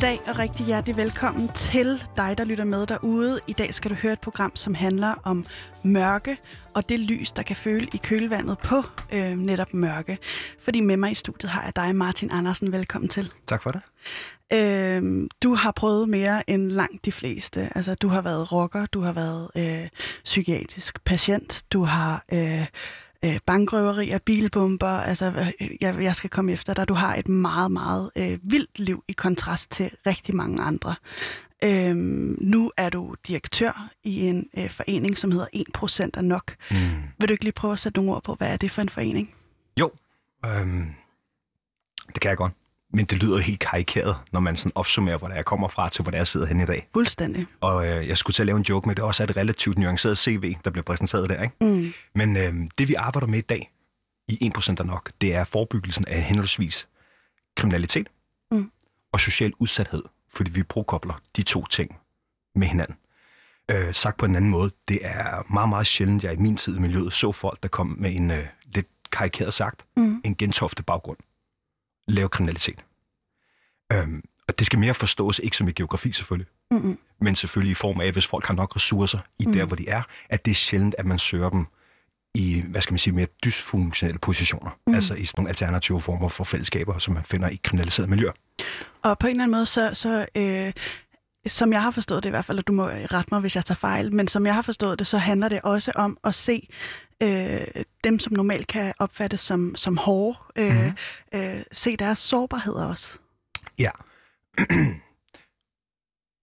Dag og rigtig hjertelig velkommen til dig, der lytter med derude. I dag skal du høre et program, som handler om mørke og det lys, der kan føle i kølvandet på øh, netop mørke. Fordi med mig i studiet har jeg dig, Martin Andersen. Velkommen til. Tak for det. Øh, du har prøvet mere end langt de fleste. Altså, du har været rocker, du har været øh, psykiatrisk patient, du har... Øh, øh, bankrøverier, bilbomber, altså øh, jeg, jeg skal komme efter dig. Du har et meget, meget øh, vildt liv i kontrast til rigtig mange andre. Øhm, nu er du direktør i en øh, forening, som hedder 1% af nok. Mm. Vil du ikke lige prøve at sætte nogle ord på, hvad er det for en forening? Jo, øhm, det kan jeg godt. Men det lyder jo helt karikeret, når man sådan opsummerer, hvor der jeg kommer fra til, hvor der jeg sidder hen i dag. Fuldstændig. Og øh, jeg skulle til at lave en joke med, det også er et relativt nuanceret CV, der bliver præsenteret der. Ikke? Mm. Men øh, det vi arbejder med i dag, i 1% af nok, det er forebyggelsen af henholdsvis kriminalitet Mm. og social udsathed, fordi vi prokobler de to ting med hinanden. Øh, sagt på en anden måde, det er meget, meget sjældent, jeg i min tid i miljøet så folk, der kom med en øh, lidt karikeret sagt, Mm. en gentofte baggrund, lave kriminalitet. Øhm, og det skal mere forstås, ikke som i geografi selvfølgelig, Mm-mm. men selvfølgelig i form af, hvis folk har nok ressourcer i mm. der, hvor de er, at det er sjældent, at man søger dem i, hvad skal man sige, mere dysfunktionelle positioner. Mm. Altså i sådan nogle alternative former for fællesskaber, som man finder i kriminaliserede miljøer. Og på en eller anden måde, så, så øh, som jeg har forstået det i hvert fald, og du må rette mig, hvis jeg tager fejl, men som jeg har forstået det, så handler det også om at se øh, dem, som normalt kan opfattes som, som hårde, øh, mm. øh, se deres sårbarheder også. Ja.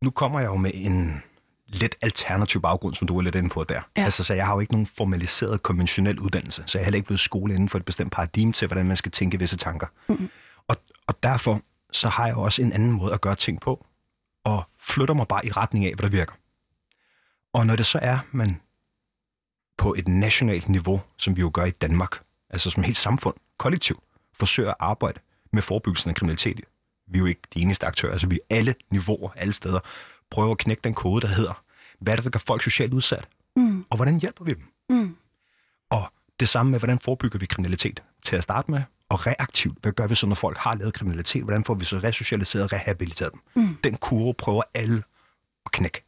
nu kommer jeg jo med en lidt alternativ baggrund, som du er lidt inde på der. Ja. Altså, så jeg har jo ikke nogen formaliseret konventionel uddannelse, så jeg er heller ikke blevet skole inden for et bestemt paradigme til, hvordan man skal tænke visse tanker. Mhm. Og, og derfor så har jeg også en anden måde at gøre ting på, og flytter mig bare i retning af, hvad der virker. Og når det så er, man på et nationalt niveau, som vi jo gør i Danmark, altså som helt samfund, kollektivt, forsøger at arbejde med forebyggelsen af kriminalitet. Vi er jo ikke de eneste aktører, altså vi er alle niveauer, alle steder, prøver at knække den kode, der hedder, hvad er det, der gør folk socialt udsat, Mm. og hvordan hjælper vi dem? Mm. Og det samme med, hvordan forebygger vi kriminalitet til at starte med, og reaktivt, hvad gør vi så, når folk har lavet kriminalitet? Hvordan får vi så resocialiseret og rehabiliteret dem? Mm. Den kurve prøver alle at knække.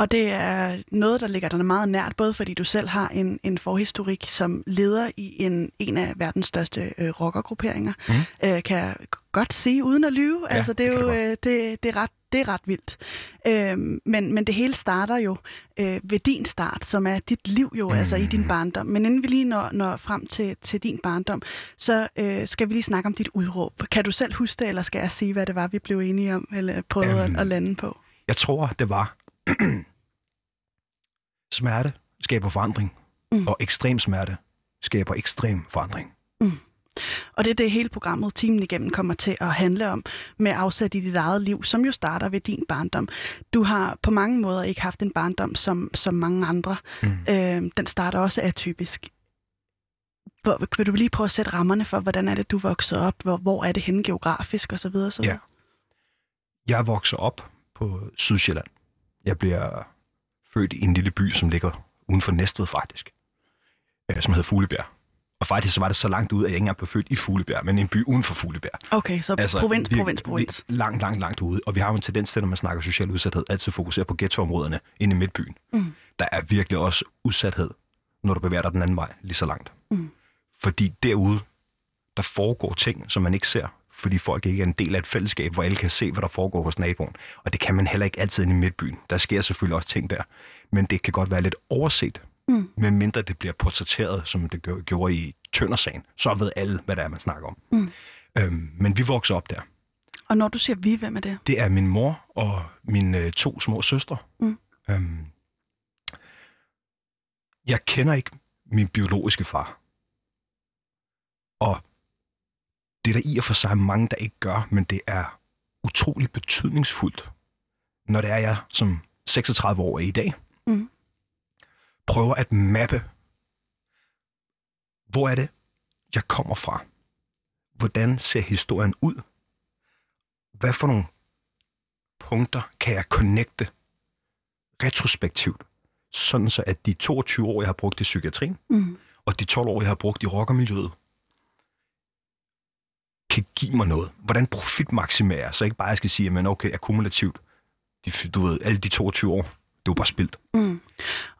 Og det er noget, der ligger dig meget nært, både fordi du selv har en, en forhistorik som leder i en, en af verdens største øh, rockergrupperinger, Mhm. øh, kan jeg godt sige, uden at lyve. Ja, altså, det er det jo øh, det, det, er ret, det er ret vildt. Øhm, men, men det hele starter jo øh, ved din start, som er dit liv jo, mm. altså i din Mhm. barndom. Men inden vi lige når, når frem til, til din barndom, så øh, skal vi lige snakke om dit udråb. Kan du selv huske det, eller skal jeg sige, hvad det var, vi blev enige om, eller prøvede Øhm. at, at lande på? Jeg tror, det var smerte skaber forandring, Mm. mm. og ekstrem smerte skaber ekstrem forandring. Og det er det hele programmet timen igennem kommer til at handle om med afsæt i dit eget liv, som jo starter ved din barndom. Du har på mange måder ikke haft en barndom som, som mange andre. Mm. Øh, den starter også atypisk. Hvor, vil du lige prøve at sætte rammerne for, hvordan er det, du voksede op? Hvor, hvor er det henne geografisk osv.? Så Ja. Jeg vokser op på Sydsjælland. Jeg bliver født i en lille by, som ligger uden for Næstved faktisk, øh, som hedder Fuglebjerg. Og faktisk så var det så langt ud, at jeg ikke engang blev født i Fuglebjerg, men en by uden for Fuglebjerg. Okay, så altså, provins, vi- provins, provins. Vi, langt, langt, langt ude. Og vi har jo en tendens til, når man snakker social udsathed, altid fokusere på ghettoområderne inde i midtbyen. Mm. Der er virkelig også udsathed, når du bevæger dig den anden vej lige så langt. Mm. Fordi derude, der foregår ting, som man ikke ser, fordi folk ikke er en del af et fællesskab, hvor alle kan se, hvad der foregår hos naboen. Og det kan man heller ikke altid i midtbyen. Der sker selvfølgelig også ting der. Men det kan godt være lidt overset, Mm. medmindre det bliver portrætteret, som det gjorde- i Tøndersagen. Så ved alle, hvad det er, man snakker om. Mm. Øhm, men vi voksede op der. Og når du siger vi, hvem er det? Det er min mor og mine øh, to små søstre. Mm. Øhm, jeg kender ikke min biologiske far. Og det er der i og for sig mange, der ikke gør, men det er utrolig betydningsfuldt, når det er, jeg som 36 år i dag, Mm. prøver at mappe, hvor er det, jeg kommer fra? Hvordan ser historien ud? Hvad for nogle punkter kan jeg connecte retrospektivt, sådan så at de 22 år, jeg har brugt i psykiatrien, Mm. og de 12 år, jeg har brugt i rockermiljøet, kan give mig noget. Hvordan profitmaksimerer? Så ikke bare, jeg skal sige, at okay, akkumulativt, de, du ved, alle de 22 år, det var bare spildt. Mm.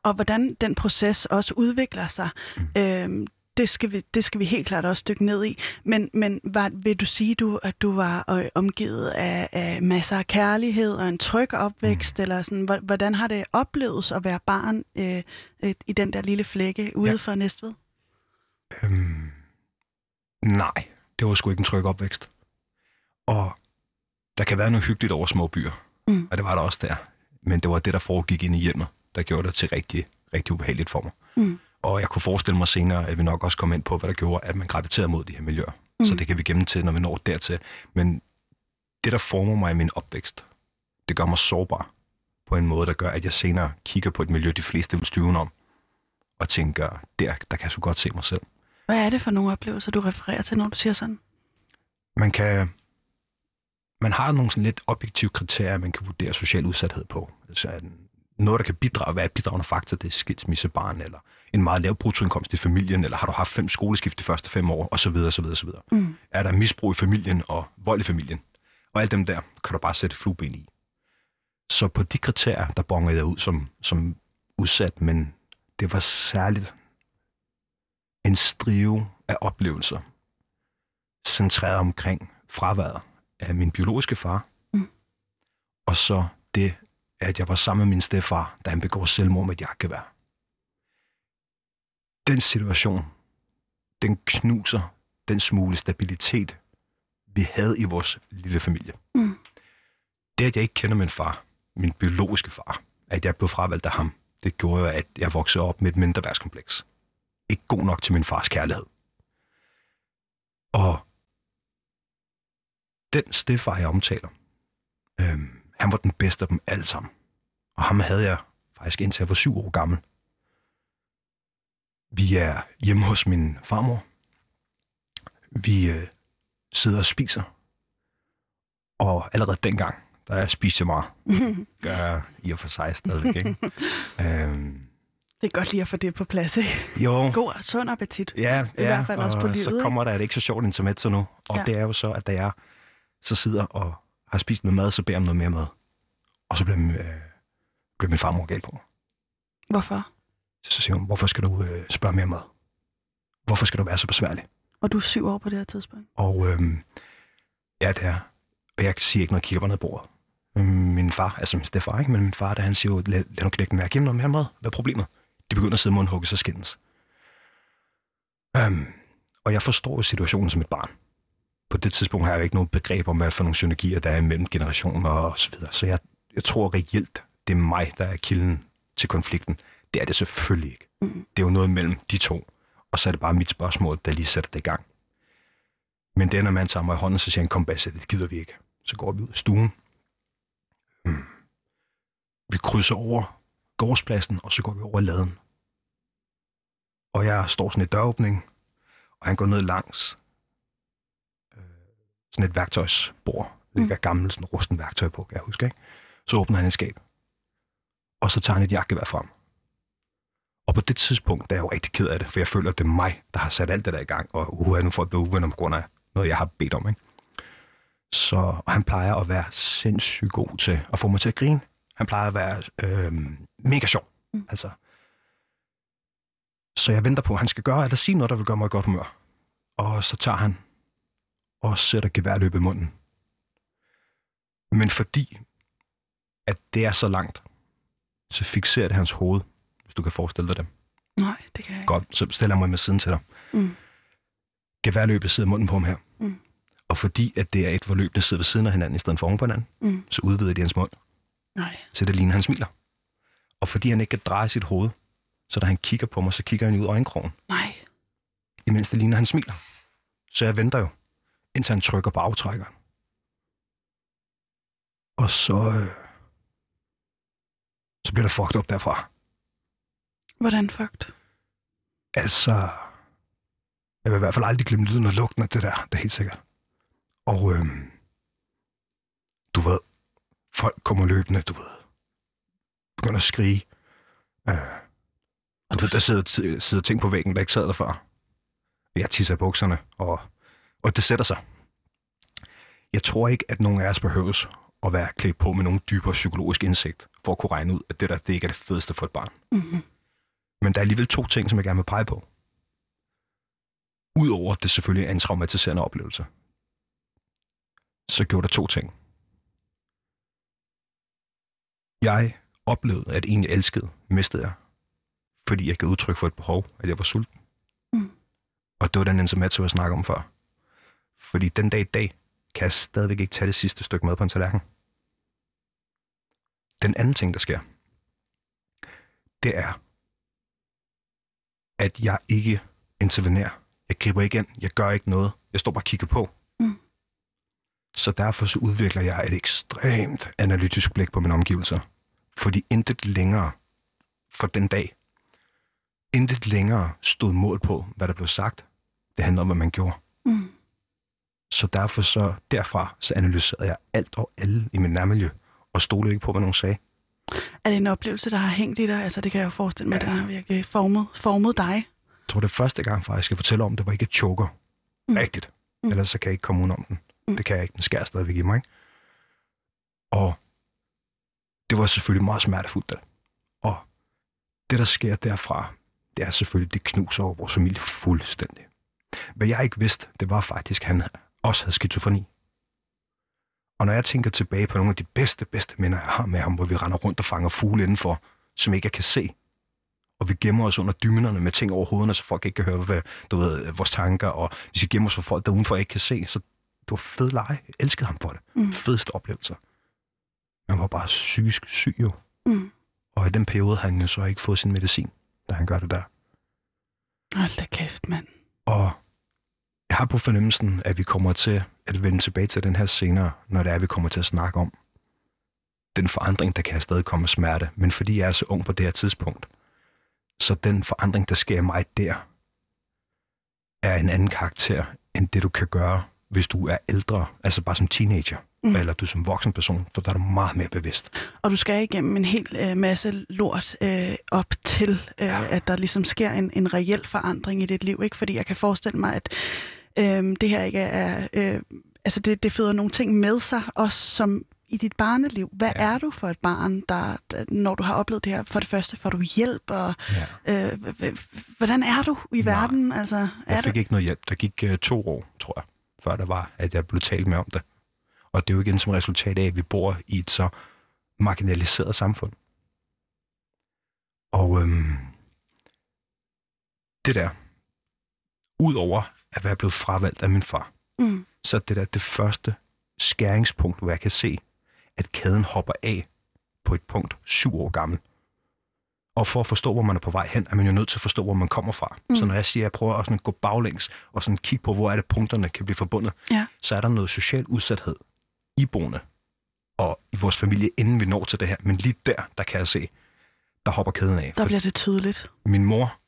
Og hvordan den proces også udvikler sig, mm. øhm, det, skal vi, det skal vi helt klart også dykke ned i. Men, men var, vil du sige, du, at du var øh, omgivet af, af masser af kærlighed og en tryg opvækst? Mm. Eller sådan, Hvor- hvordan har det oplevet at være barn øh, øh, i den der lille flække ude ja. for Næstved? Øhm, nej, det var sgu ikke en tryg opvækst. Og der kan være noget hyggeligt over små byer, Mm. og det var der også der. Men det var det, der foregik ind i hjemmet, der gjorde det til rigtig, rigtig ubehageligt for mig. Mm. Og jeg kunne forestille mig senere, at vi nok også kom ind på, hvad der gjorde, at man graviterede mod de her miljøer. Mm. Så det kan vi gemme til, når vi når dertil. Men det, der former mig i min opvækst, det gør mig sårbar på en måde, der gør, at jeg senere kigger på et miljø, de fleste vil styve om, og tænker, der, der kan jeg så godt se mig selv. Hvad er det for nogle oplevelser, du refererer til, når du siger sådan? man kan man har nogle sådan lidt objektive kriterier, man kan vurdere social udsathed på. Altså, noget, der kan bidrage, hvad er bidragende faktor, det er skilsmissebarn, eller en meget lav bruttoindkomst i familien, eller har du haft fem skoleskift de første fem år, osv. osv., osv. Mm. Er der misbrug i familien og vold i familien? Og alt dem der kan du bare sætte flueben i. Så på de kriterier, der bonger jeg ud som, som udsat, men det var særligt en strive af oplevelser, centreret omkring fraværet af min biologiske far, Mm. og så det, at jeg var sammen med min stefar, da han begår selvmord med et jagtgevær. Den situation, den knuser den smule stabilitet, vi havde i vores lille familie. Mm. Det, at jeg ikke kender min far, min biologiske far, at jeg blev fravalgt af ham, det gjorde, jo, at jeg voksede op med et mindre værtskompleks. Ikke god nok til min fars kærlighed. Og den stefar, jeg omtaler, øhm, han var den bedste af dem alle sammen. Og ham havde jeg faktisk indtil jeg var syv år gammel. Vi er hjemme hos min farmor. Vi øh, sidder og spiser. Og allerede dengang, der spiste jeg meget. Gør jeg i og for sig stadigvæk, ikke? øhm, Det er godt lige at få det på plads, ikke? jo, God og sund appetit. Ja, I ja, hvert fald også på og livet, så kommer der et ikke så sjovt intermezzo nu. Og Ja. det er jo så, at da jeg så sidder og har spist noget mad, så beder jeg om noget mere mad. Og så bliver, øh, bliver min farmor gal på mig. Hvorfor? Så siger hun, hvorfor skal du øh, spørge mere mad? Hvorfor skal du være så besværlig? Og du er syv år på det her tidspunkt. Og øhm, ja, det er. Og jeg siger ikke noget, kigger bare ned på bordet. Øhm, Min far, altså min stefar, ikke? men min far, da han siger, jo, lad, lad nu knække den være, giv noget mere mad. Hvad er problemet? De begynder at sidde mundhugge, så skændes. Øhm, og jeg forstår situationen som et barn. På det tidspunkt har jeg jo ikke noget begreb om, hvad for nogle synergier der er mellem generationer og så videre. Så jeg, jeg tror reelt, det er mig, der er kilden til konflikten. Det er det selvfølgelig ikke. Mm. Det er jo noget mellem de to. Og så er det bare mit spørgsmål, der lige sætter det i gang. Men det når man tager mig i hånden, så siger han, kom Basse, det gider vi ikke. Så går vi ud af stuen. Mm. Vi krydser over gårdspladsen, og så går vi over laden. Og jeg står sådan i døråbning, og han går ned langs øh, sådan et værktøjsbord. Det ligger gammelt, sådan rusten værktøj på, kan jeg huske, ikke? Så åbner han et skab. Og så tager han et jakkevær frem. Og på det tidspunkt der er jeg jo rigtig ked af det, for jeg føler, at det er mig, der har sat alt det der i gang, og uh, nu får jeg blive uvenner på grund af noget, jeg har bedt om. Ikke? Så og han plejer at være sindssygt god til at få mig til at grine. Han plejer at være øh, mega sjov. Mm. Altså. Så jeg venter på, at han skal gøre, eller sige noget, der vil gøre mig i godt humør. Og så tager han og sætter geværløb i munden. Men fordi, at det er så langt, så fixerer det hans hoved, hvis du kan forestille dig det. Nej, det kan jeg ikke. Godt, så stiller jeg mig med siden til dig. Mm. Geværløbet sidder i munden på ham her. Mm. Og fordi at det er et forløb, der sidder ved siden af hinanden, i stedet for oven på hinanden, Mm. så udvider de hans mund, Nej. så det ligner, han smiler. Og fordi han ikke kan dreje sit hoved, så da han kigger på mig, så kigger han ud af øjenkrogen, Nej. imens det ligner, han smiler. Så jeg venter jo, indtil han trykker på aftrækkeren. Og så... Øh, så bliver det fucked op derfra. Hvordan fucked? Altså, jeg vil i hvert fald aldrig glemme lyden og lugten af det der, det er helt sikkert. Og øhm, folk kommer løbende, du ved, begynder at skrige. Øh, Og du ved, der sidder, sidder ting på væggen, der ikke sad der før. Jeg tisser i bukserne, og, og det sætter sig. Jeg tror ikke, at nogen af os behøves at være klædt på med nogen dybere psykologisk indsigt, for at kunne regne ud, at det der, det ikke er det fedeste for et barn. Mm-hmm. Men der er alligevel to ting, som jeg gerne vil pege på. Udover at det selvfølgelig er en traumatiserende oplevelse, så gjorde der to ting. Jeg oplevede, at en jeg elskede, mistede jeg, fordi jeg gav udtryk for et behov, at jeg var sulten. Mm. Og det var den intermezzo, jeg snakkede om før. Fordi den dag i dag, kan jeg stadigvæk ikke tage det sidste stykke mad på en tallerken. Den anden ting, der sker, det er, at jeg ikke intervenerer. Jeg griber ikke ind. Jeg gør ikke noget. Jeg står bare og kigger på. Så derfor så udvikler jeg et ekstremt analytisk blik på mine omgivelser. Fordi intet længere for den dag, intet længere stod mål på, hvad der blev sagt. Det handler om, hvad man gjorde. Mm. Så derfor så, derfra, så analyserede jeg alt og alle i mit nærmiljø, og stolede ikke på, hvad nogen sagde. Er det en oplevelse, der har hængt i dig? Altså, det kan jeg jo forestille mig, Ja. der har virkelig formet, formet dig. Jeg tror, det første gang faktisk, jeg skal fortælle om, det var ikke et choker. Mm. Rigtigt. Mm. Ellers så kan jeg ikke komme ud om den. Mm. Det kan jeg ikke. Den skærer stadigvæk i mig. Ikke? Og det var selvfølgelig meget smertefuldt. Det. Og det, der sker derfra, det er selvfølgelig, det knuser over vores familie fuldstændig. Hvad jeg ikke vidste, det var faktisk, at han også havde skizofreni. Og når jeg tænker tilbage på nogle af de bedste, bedste minder, jeg har med ham, hvor vi render rundt og fanger fugle indenfor, som ikke jeg kan se, og vi gemmer os under dynerne med ting over hovederne, så folk ikke kan høre hvad, du ved, vores tanker, og vi skal gemme os for folk, der udenfor ikke kan se. Så det var fed lege. Jeg elskede ham for det. Mm. Fedeste oplevelser. Men han var bare psykisk syg jo. Mm. Og i den periode har han jo så ikke fået sin medicin, da han gør det der. Hold da kæft, mand. Og jeg har på fornemmelsen, at vi kommer til at vende tilbage til den her senere, når det er, at vi kommer til at snakke om den forandring, der kan stadig komme smerte. Men fordi jeg er så ung på det her tidspunkt, så den forandring, der sker i mig der, er en anden karakter, end det du kan gøre, hvis du er ældre, altså bare som teenager, Mm. eller du som voksen person, for der er du meget mere bevidst. Og du skal igennem en hel øh, masse lort øh, op til, øh, ja. At der ligesom sker en, en reel forandring i dit liv. ikke? Fordi jeg kan forestille mig, at øh, det her ikke er... Øh, altså det, det føder nogle ting med sig, også som i dit barneliv. Hvad ja. Er du for et barn, der, der, når du har oplevet det her? For det første får du hjælp, og Ja. øh, hvordan er du i Nej. verden? Altså, er Jeg fik du? ikke noget hjælp. Der gik uh, to år, tror jeg, før der var, at jeg blev talt med om det. Og det er jo igen som resultat af, at vi bor i et så marginaliseret samfund. Og øhm, det der, udover at være blevet fravalgt af min far, Mm, så det der det første skæringspunkt, hvor jeg kan se, at kæden hopper af på et punkt syv år gammel. Og for at forstå, hvor man er på vej hen, er man jo nødt til at forstå, hvor man kommer fra. Mm. Så når jeg siger, at jeg prøver også at gå baglæns og sådan kigge på, hvor er det punkterne kan blive forbundet, Ja. så er der noget social udsathed iboende og i vores familie, inden vi når til det her. Men lige der, der kan jeg se, der hopper kæden af. der bliver det tydeligt. min mor,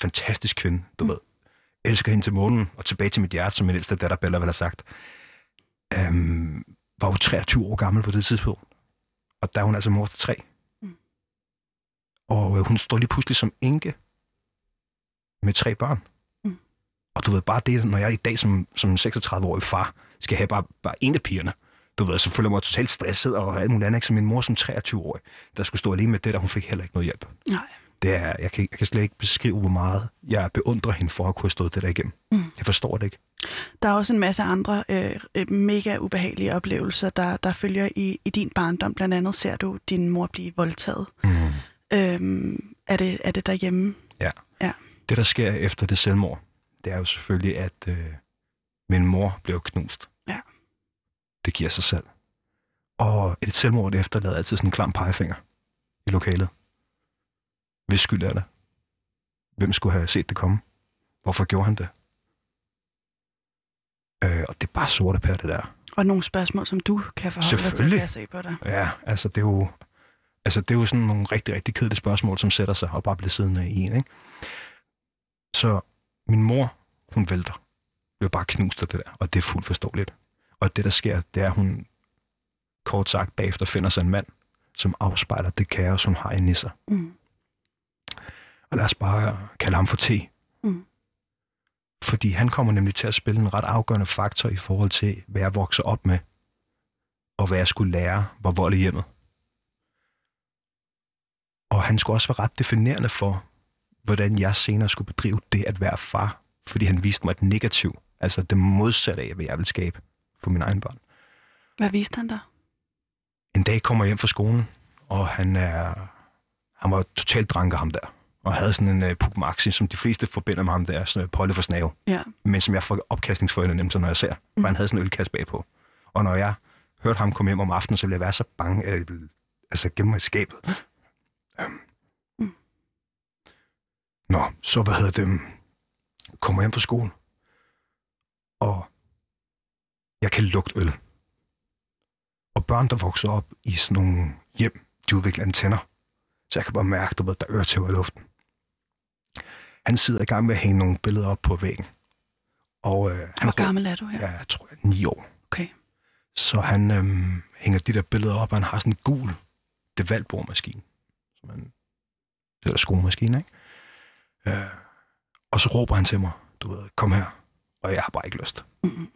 fantastisk kvinde, du Mm. mm. ved, elsker hende til månen og tilbage til mit hjerte, som min ældste datter Bella vil have sagt, øhm, var jo 23 år gammel på det tidspunkt. Og der er hun altså mor til tre. Og øh, hun står lige pludselig som enke med tre børn. Mm. Og du ved, bare det, når jeg i dag som, som 36-årig far skal have bare, bare en af pigerne, du ved, så føler jeg mig totalt stresset og alt muligt andet. Ikke? Så min mor som 23-årig, der skulle stå alene med det, der hun fik heller ikke noget hjælp Nej. det er, jeg, kan, jeg kan slet ikke beskrive, hvor meget jeg beundrer hende for at kunne have stået det der igennem. Mm. Jeg forstår det ikke. Der er også en masse andre øh, øh, mega ubehagelige oplevelser, der, der følger i, i din barndom. Blandt andet ser du din mor blive voldtaget. Mm. Øhm, er, det, er det derhjemme? Det, der sker efter det selvmord, det er jo selvfølgelig, at øh, min mor blev knust. Ja. Det giver sig selv. Og et selvmord det efterlader altid sådan en klam pegefinger i lokalet. Hvis skyld er det? Hvem skulle have set det komme? Hvorfor gjorde han det? Øh, og det er bare sorte pær, det der. Og nogle spørgsmål, som du kan forholde dig til, kan jeg se på dig. Ja, altså det er jo... Altså, det er jo sådan nogle rigtig, rigtig kedelige spørgsmål, som sætter sig og bare bliver siddende i en, ikke? Så min mor, hun vælter. Bliver bare knust af det der, og det er fuldt forståeligt. Og det, der sker, det er, at hun kort sagt bagefter finder sig en mand, som afspejler det kaos, hun har inde i sig. Mm. Og lad os bare kalde ham for T. Mm. Fordi han kommer nemlig til at spille en ret afgørende faktor i forhold til, hvad jeg vokser op med, og hvad jeg skulle lære var vold i hjemmet. Og han skulle også være ret definerende for, hvordan jeg senere skulle bedrive det at være far, fordi han viste mig et negativ, altså det modsatte af, hvad jeg vil skabe for mine egne børn. Hvad viste han dig? En dag kommer jeg hjem fra skolen, og han er han var totalt dranker ham der, og havde sådan en uh, Puk Maxi, som de fleste forbinder med ham der, sådan en polle for snave, Ja. men som jeg får opkastningsføjende nemt, når jeg ser, for han havde sådan en ølkasse bagpå. Og når jeg hørte ham komme hjem om aftenen, så ville jeg være så bange, at jeg ville altså, gemme mig i skabet. Øhm. Mm. Nå, så hvad hedder det? øhm, Kommer hjem fra skolen, og jeg kan lugte øl. Og børn, der vokser op i sådan nogle hjem, de udvikler antenner. Så jeg kan bare mærke, du ved, der ører til i luften. Han sidder i gang med at hænge nogle billeder op på væggen. Og øh, han Hvor råber- gammel er du her? Ja, jeg tror, jeg er ni år. Okay. Så han øhm, hænger de der billeder op, og han har sådan en gul devaltbordmaskine. Som han, det er skomaskine, ikke? Øh, og så råber han til mig, du ved, kom her. Og jeg har bare ikke lyst. Mm.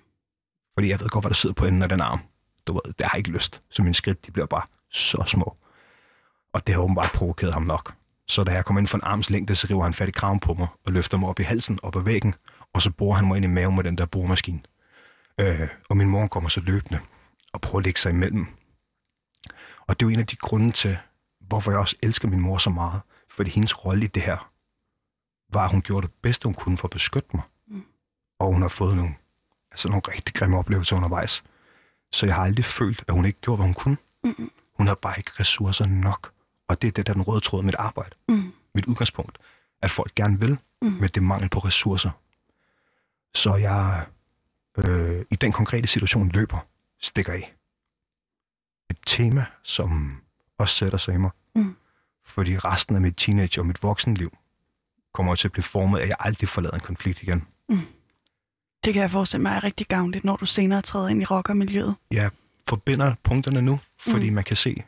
Fordi jeg ved godt, hvad der sidder på enden af den arm. Du ved, det har jeg ikke lyst. Så mine skridt, de bliver bare så små. Og det har åbenbart provokeret ham nok. Så da jeg kommer ind for en arms længde, så river han fat i kraven på mig og løfter mig op i halsen, op ad væggen, og så borer han mig ind i maven med den der boremaskine. Øh, og min mor kommer så løbende og prøver at lægge sig imellem. Og det er jo en af de grunde til, hvorfor jeg også elsker min mor så meget. Fordi hendes rolle i det her, var, at hun gjorde det bedste, hun kunne for at beskytte mig. Mm. Og hun har fået nogle, altså nogle rigtig grimme oplevelser undervejs. Så jeg har aldrig følt, at hun ikke gjorde, hvad hun kunne. Mm. Hun har bare ikke ressourcer nok. Og det er det, der er den røde tråd af mit arbejde. Mm. Mit udgangspunkt. At folk gerne vil, Mm. men det er mangel på ressourcer. Så jeg øh, i den konkrete situation løber, stikker af. Et tema, som også sætter sig i mig. Mm. Fordi resten af mit teenage- og mit voksenliv kommer til at blive formet af, at jeg aldrig forlader en konflikt igen. Det kan jeg forestille mig er rigtig gavnligt, når du senere træder ind i rockermiljøet. Jeg forbinder punkterne nu, fordi Mm. man kan se,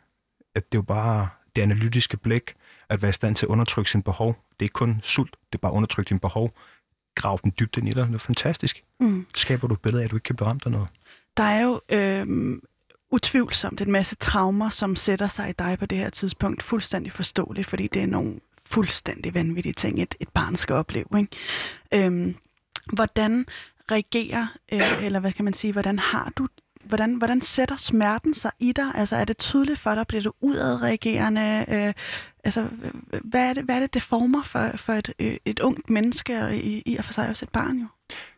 at det er jo bare det analytiske blik, at være i stand til at undertrykke sine behov. Det er ikke kun sult, det er bare at undertrykke dine behov. Grav dem dybt ind i dig. Det er fantastisk. Mm. Skaber du et billede af, at du ikke kan blive ramt af noget. Der er jo øh, utvivlsomt en masse traumer, som sætter sig i dig på det her tidspunkt. Fuldstændig forståeligt, fordi det er nogle fuldstændig vanvittige ting, et, et barn skal opleve. Ikke? Øhm, hvordan reagerer, øh, eller hvad kan man sige, hvordan har du Hvordan, hvordan sætter smerten sig i dig? Altså, er det tydeligt for dig? Bliver du udadreagerende? Øh, altså, hvad er, det, hvad er det, det former for, for et, øh, et ungt menneske, og i, i og for sig også et barn jo?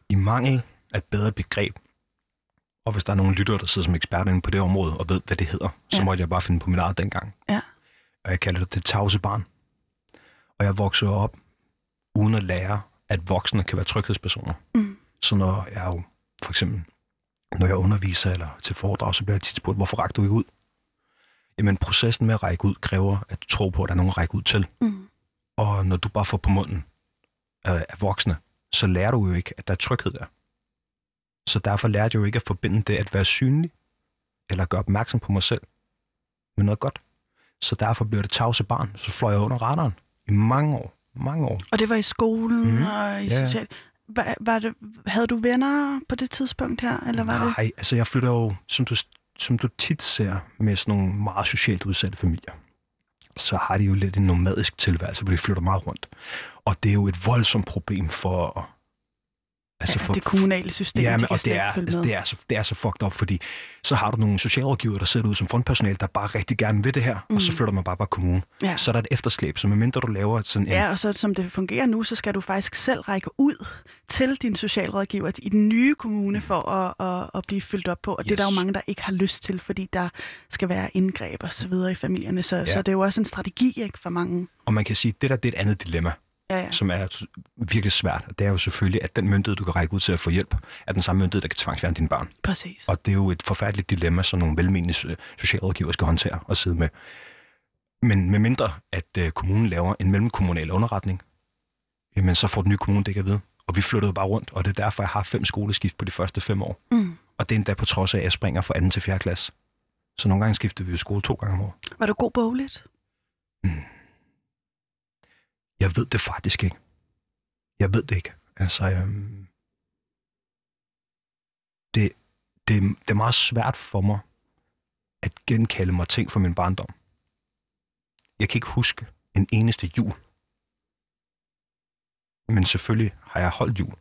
I mangel af et bedre begreb, og hvis der er nogle lyttere, der sidder som eksperter inde på det område, og ved, hvad det hedder, så Ja. måtte jeg bare finde på mit eget dengang. Ja. Og jeg kalder det det tavse barn. Og jeg voksede op uden at lære, at voksne kan være tryghedspersoner. Mm. Så når jeg jo, for eksempel, når jeg underviser eller til foredrag, så bliver jeg tit spurgt, hvorfor rækker du ikke ud? Jamen, processen med at række ud kræver, at du tror på, at der er nogen at række ud til. Mm. Og når du bare får på munden øh, af voksne, så lærer du jo ikke, at der er tryghed der. Så derfor lærte jeg jo ikke at forbinde det at være synlig, eller gøre opmærksom på mig selv, med noget godt. Så derfor blev det tavse barn, så fløj jeg under radaren i mange år. Mange år. Og det var i skolen mm. og i Ja, social... Var, var det, havde du venner på det tidspunkt her, eller var det? Nej, altså jeg flytter jo, som du, som du tit ser med sådan nogle meget socialt udsatte familier, så har de jo lidt en nomadisk tilværelse, hvor de flytter meget rundt. Og det er jo et voldsomt problem for... Altså for, det kommunale system, Ja, de men, kan og det er, altså, det, er så, det er så fucked up, fordi så har du nogle socialrådgivere, der sidder ud som frontpersonale, der bare rigtig gerne vil det her, mm. og så Mm. flytter man bare på kommunen. Ja. Så er der et efterslæb, så medmindre du laver sådan en... Ja, og så som det fungerer nu, så skal du faktisk selv række ud til din socialrådgiver i den nye kommune for at, at, at blive fyldt op på. Og yes. det er der jo mange, der ikke har lyst til, fordi der skal være indgreb og så videre i familierne. Så, ja. Ja. så det er jo også en strategi ikke, for mange. Og man kan sige, at det der det er et andet dilemma, Ja, ja. som er virkelig svært. Og det er jo selvfølgelig, at den myndighed, du kan række ud til at få hjælp, er den samme myndighed, der kan tvangsfjerne dine børn. Præcis. Og det er jo et forfærdeligt dilemma, som nogle velmenende so- socialrådgiver skal håndtere og sidde med. Men med mindre, at øh, kommunen laver en mellemkommunal underretning, jamen så får den nye kommune det ikke at vide. Og vi flyttede bare rundt, og det er derfor, jeg har fem skoleskift på de første fem år. Mm. Og det er endda på trods af, at jeg springer fra 2. til 4. klasse. Så nogle gange skifter vi jo skole to gange om året. Var du god bogligt? Jeg ved det faktisk ikke. Jeg ved det ikke. Altså, øhm, det, det, det er meget svært for mig at genkalde mig ting fra min barndom. Jeg kan ikke huske en eneste jul. Men selvfølgelig har jeg holdt jul.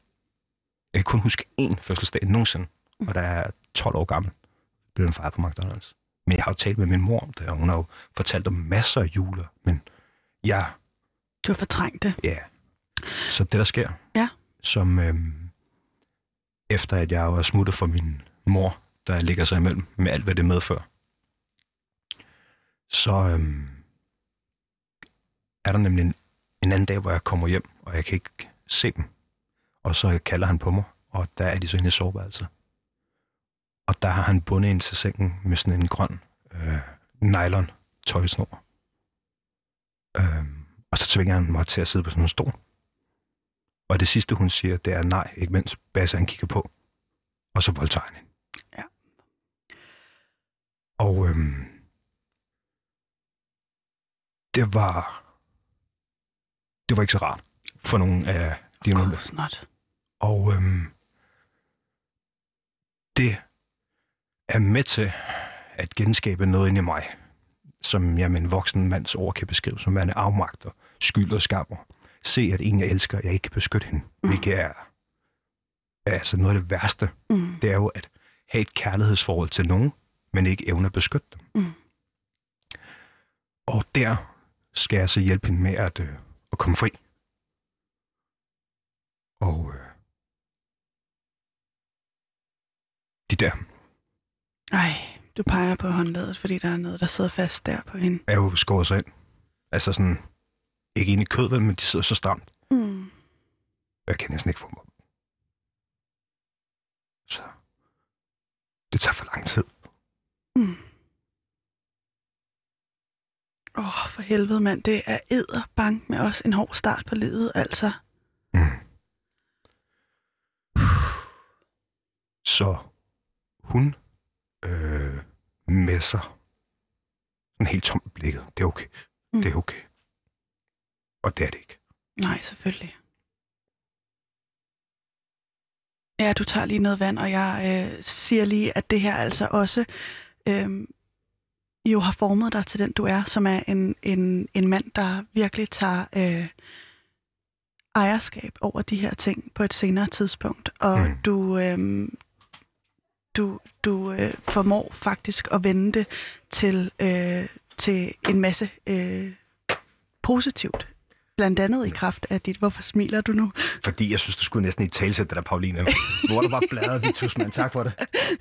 Jeg kan kun huske én fødselsdag nogensinde, og der er 12 år gammel. Blev den fejret på McDonald's. Men jeg har jo talt med min mor om det, og hun har jo fortalt om masser af juler. Men jeg du har fortrængt det. Ja. Så det, der sker, Ja. som øhm, efter at jeg var smuttet fra min mor, der ligger sig imellem med alt, hvad det medfører, så øhm, er der nemlig en, en anden dag, hvor jeg kommer hjem, og jeg kan ikke se dem. Og så kalder han på mig, og der er de så inde i soveværelset. Og der har han bundet ind til sengen med sådan en grøn øh, nylon tøjsnor. Øhm, og så tvinger han mig til at sidde på sådan en stol. Og det sidste, hun siger, det er nej, ikke mens Basse han kigger på. Og så voldtager han hende. Ja. Og øhm, det var det var ikke så rart for nogle af de snot. Og øhm, det er med til at genskabe noget inde i mig, som jeg med en voksen mands ord kan beskrive som værende afmagt og skyld og skam. Og se, at en, jeg elsker, jeg ikke kan beskytte hende. Mm. Hvilket er altså noget af det værste. Mm. Det er jo at have et kærlighedsforhold til nogen, men ikke evne at beskytte dem. Mm. Og der skal jeg så hjælpe hende med at, øh, at komme fri. Og øh, de der Ej, du peger på håndledet, fordi der er noget, der sidder fast der på hende. er jo skåret sig ind. Altså sådan, ikke ind i kød, men de sidder så stramt. Mm. Jeg kan næsten ikke få dem op. Så det tager for lang tid. Mm. Åh, oh, for helvede, mand. Det er æderbank med os en hård start på livet, altså. Mm. Så hun øh, messer sådan helt tom blikket. Det er okay. Mm. Det er okay. Og det er det ikke. Nej, selvfølgelig. Ja, du tager lige noget vand, og jeg øh, siger lige, at det her altså også øh, jo har formet dig til den, du er, som er en, en, en mand, der virkelig tager øh, ejerskab over de her ting på et senere tidspunkt. Og mm. Du, øh, du, du øh, formår faktisk at vende det til, øh, til en masse øh, positivt. Blandt andet i kraft af dit... Hvorfor smiler du nu? Fordi jeg synes, du skulle næsten i talsætte der, Pauline. Hvor du bare bladret, Vitus, mand. Tak for det.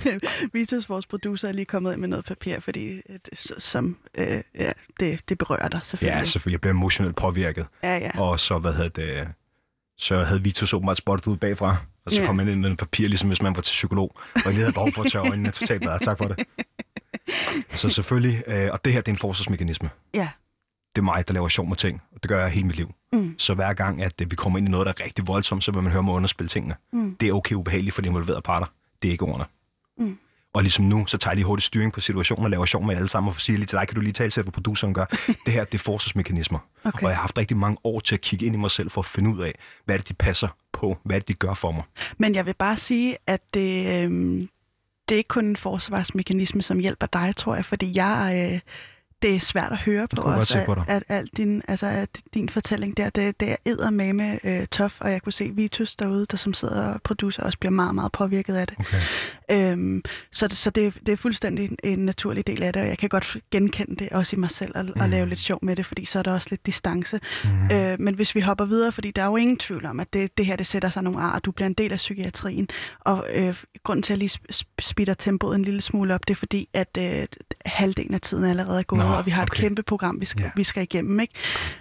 Vitus, vores producer, er lige kommet ind med noget papir, fordi øh, det, som, øh, ja, det, det berører dig selvfølgelig. Ja, selvfølgelig. Jeg blev emotionelt påvirket. ja, ja. Og så, hvad hedder det, så havde Vitus åbenbart spottet ud bagfra, og så Ja. kom han ind med en papir, ligesom hvis man var til psykolog, og jeg lige havde behov for at tørre øjnene totalt bedre. Tak for det. Så selvfølgelig, øh, og det her, det er en forsvarsmekanisme. ja. Det er mig, der laver sjov med ting, og det gør jeg hele mit liv. Mm. Så hver gang, at øh, vi kommer ind i noget, der er rigtig voldsomt, så vil man høre mig underspille tingene. Mm. Det er okay ubehageligt for de involverede parter. Det er ikke ordene. Mm. Og ligesom nu, så tager jeg lige hurtigt styring på situationen og laver sjov med alle sammen, og siger lige til dig, kan du lige tale til, hvad produceren gør. det her, det er forsvarsmekanismer. Okay. Og jeg har haft rigtig mange år til at kigge ind i mig selv for at finde ud af, hvad er det, de passer på, hvad er det, de gør for mig. Men jeg vil bare sige, at det, øh, det er ikke kun en forsvarsmekanisme, som hjælper dig, tror jeg, fordi jeg... Øh, det er svært at høre på på at, at, at, din, altså, at din fortælling der, det, det er eddermame øh, tof, og jeg kunne se Vitus derude, der som sidder og producer, også bliver meget, meget påvirket af det. Okay. Øhm, så det, så det, det er fuldstændig en, naturlig del af det, og jeg kan godt genkende det også i mig selv, og, mm. og lave lidt sjov med det, fordi så er der også lidt distance. Mm. Øh, men hvis vi hopper videre, fordi der er jo ingen tvivl om, at det, det her det sætter sig nogle ar, og du bliver en del af psykiatrien, og øh, grunden til at jeg lige sp- sp- speeder tempoet en lille smule op, det er fordi, at øh, halvdelen af tiden er allerede gået, Nå, og vi har et okay. kæmpe program, vi skal, Ja. vi skal igennem. Ikke?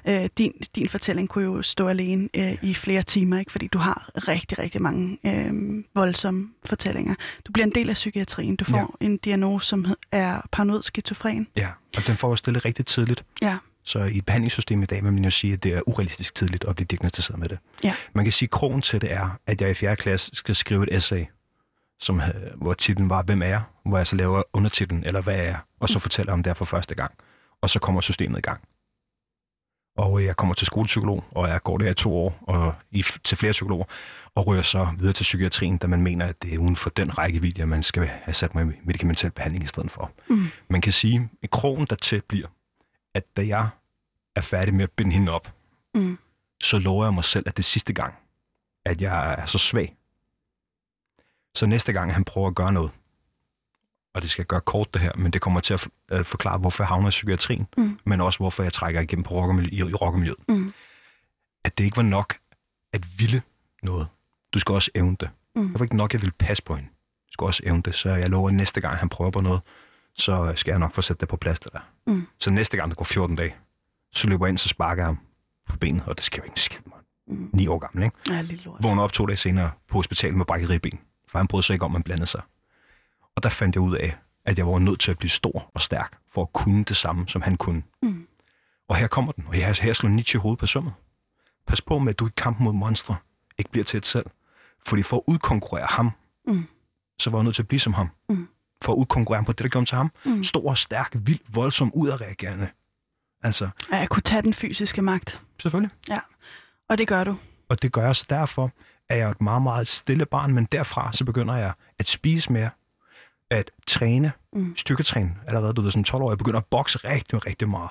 Øh, din, din fortælling kunne jo stå alene øh, i flere timer, ikke? fordi du har rigtig, rigtig mange øh, voldsomme fortællinger. Du bliver en del af psykiatrien. Du får en diagnose, som er paranoid skizofren. Ja, og den får jo stillet rigtig tidligt. Ja. Så i et behandlingssystem i dag vil man jo sige, at det er urealistisk tidligt at blive diagnosticeret med det. Ja. Man kan sige, at krogen til det er, at jeg i 4. klasse skal skrive et essay, som, øh, hvor titlen var, hvem er jeg? Hvor jeg så laver undertitlen, eller hvad er jeg? Og så fortæller jeg om det her for første gang. Og så kommer systemet i gang. Og øh, jeg kommer til skolepsykolog, og jeg går der i to år, og i, til flere psykologer, og rører så videre til psykiatrien, da man mener, at det er uden for den rækkevidde, at man skal have sat mig i medicamentel behandling i stedet for. Mm. Man kan sige, at krogen dertil bliver, at da jeg er færdig med at binde hende op, Mm. så lover jeg mig selv, at det sidste gang, at jeg er så svag. Så næste gang, han prøver at gøre noget, og det skal gøre kort det her, men det kommer til at, at forklare, hvorfor jeg havner i psykiatrien, Mm. men også hvorfor jeg trækker igennem på rockermiljø, i, rockermiljøet. Mm. At det ikke var nok at ville noget. Du skal også evne det. Mm. Det var ikke nok, at jeg ville passe på hende. Du skal også evne det, så jeg lover, at næste gang, han prøver på noget, så skal jeg nok få sat det på plads det der. Mm. Så næste gang, der går 14 dage, så løber jeg ind, så sparker jeg ham på benet, og det sker jo ikke en skid, mand. Mm. 9 år gammel, ikke? Ja, lille lort. Vågner op to dage senere på hospitalet med brækket ribben, for han brød sig ikke om, at man blandede sig. Og der fandt jeg ud af, at jeg var nødt til at blive stor og stærk, for at kunne det samme, som han kunne. Mm. Og her kommer den, og jeg her slår Nietzsche hovedet på sømmet. Pas på med, at du i kampen mod monstre ikke bliver til et selv. Fordi for at udkonkurrere ham, Mm. så var jeg nødt til at blive som ham. Mm. For at udkonkurrere ham på det, der gjorde til ham. Mm. Stor, stærk, vild, voldsom, udadreagerende. Altså, Ja, At kunne tage den fysiske magt. selvfølgelig. Og det gør du. Og det gør jeg så derfor, er jeg et meget, meget stille barn, men derfra så begynder jeg at spise mere, at træne, Mm. styrketræne allerede, du ved, som 12 år, jeg begynder at bokse rigtig, rigtig meget.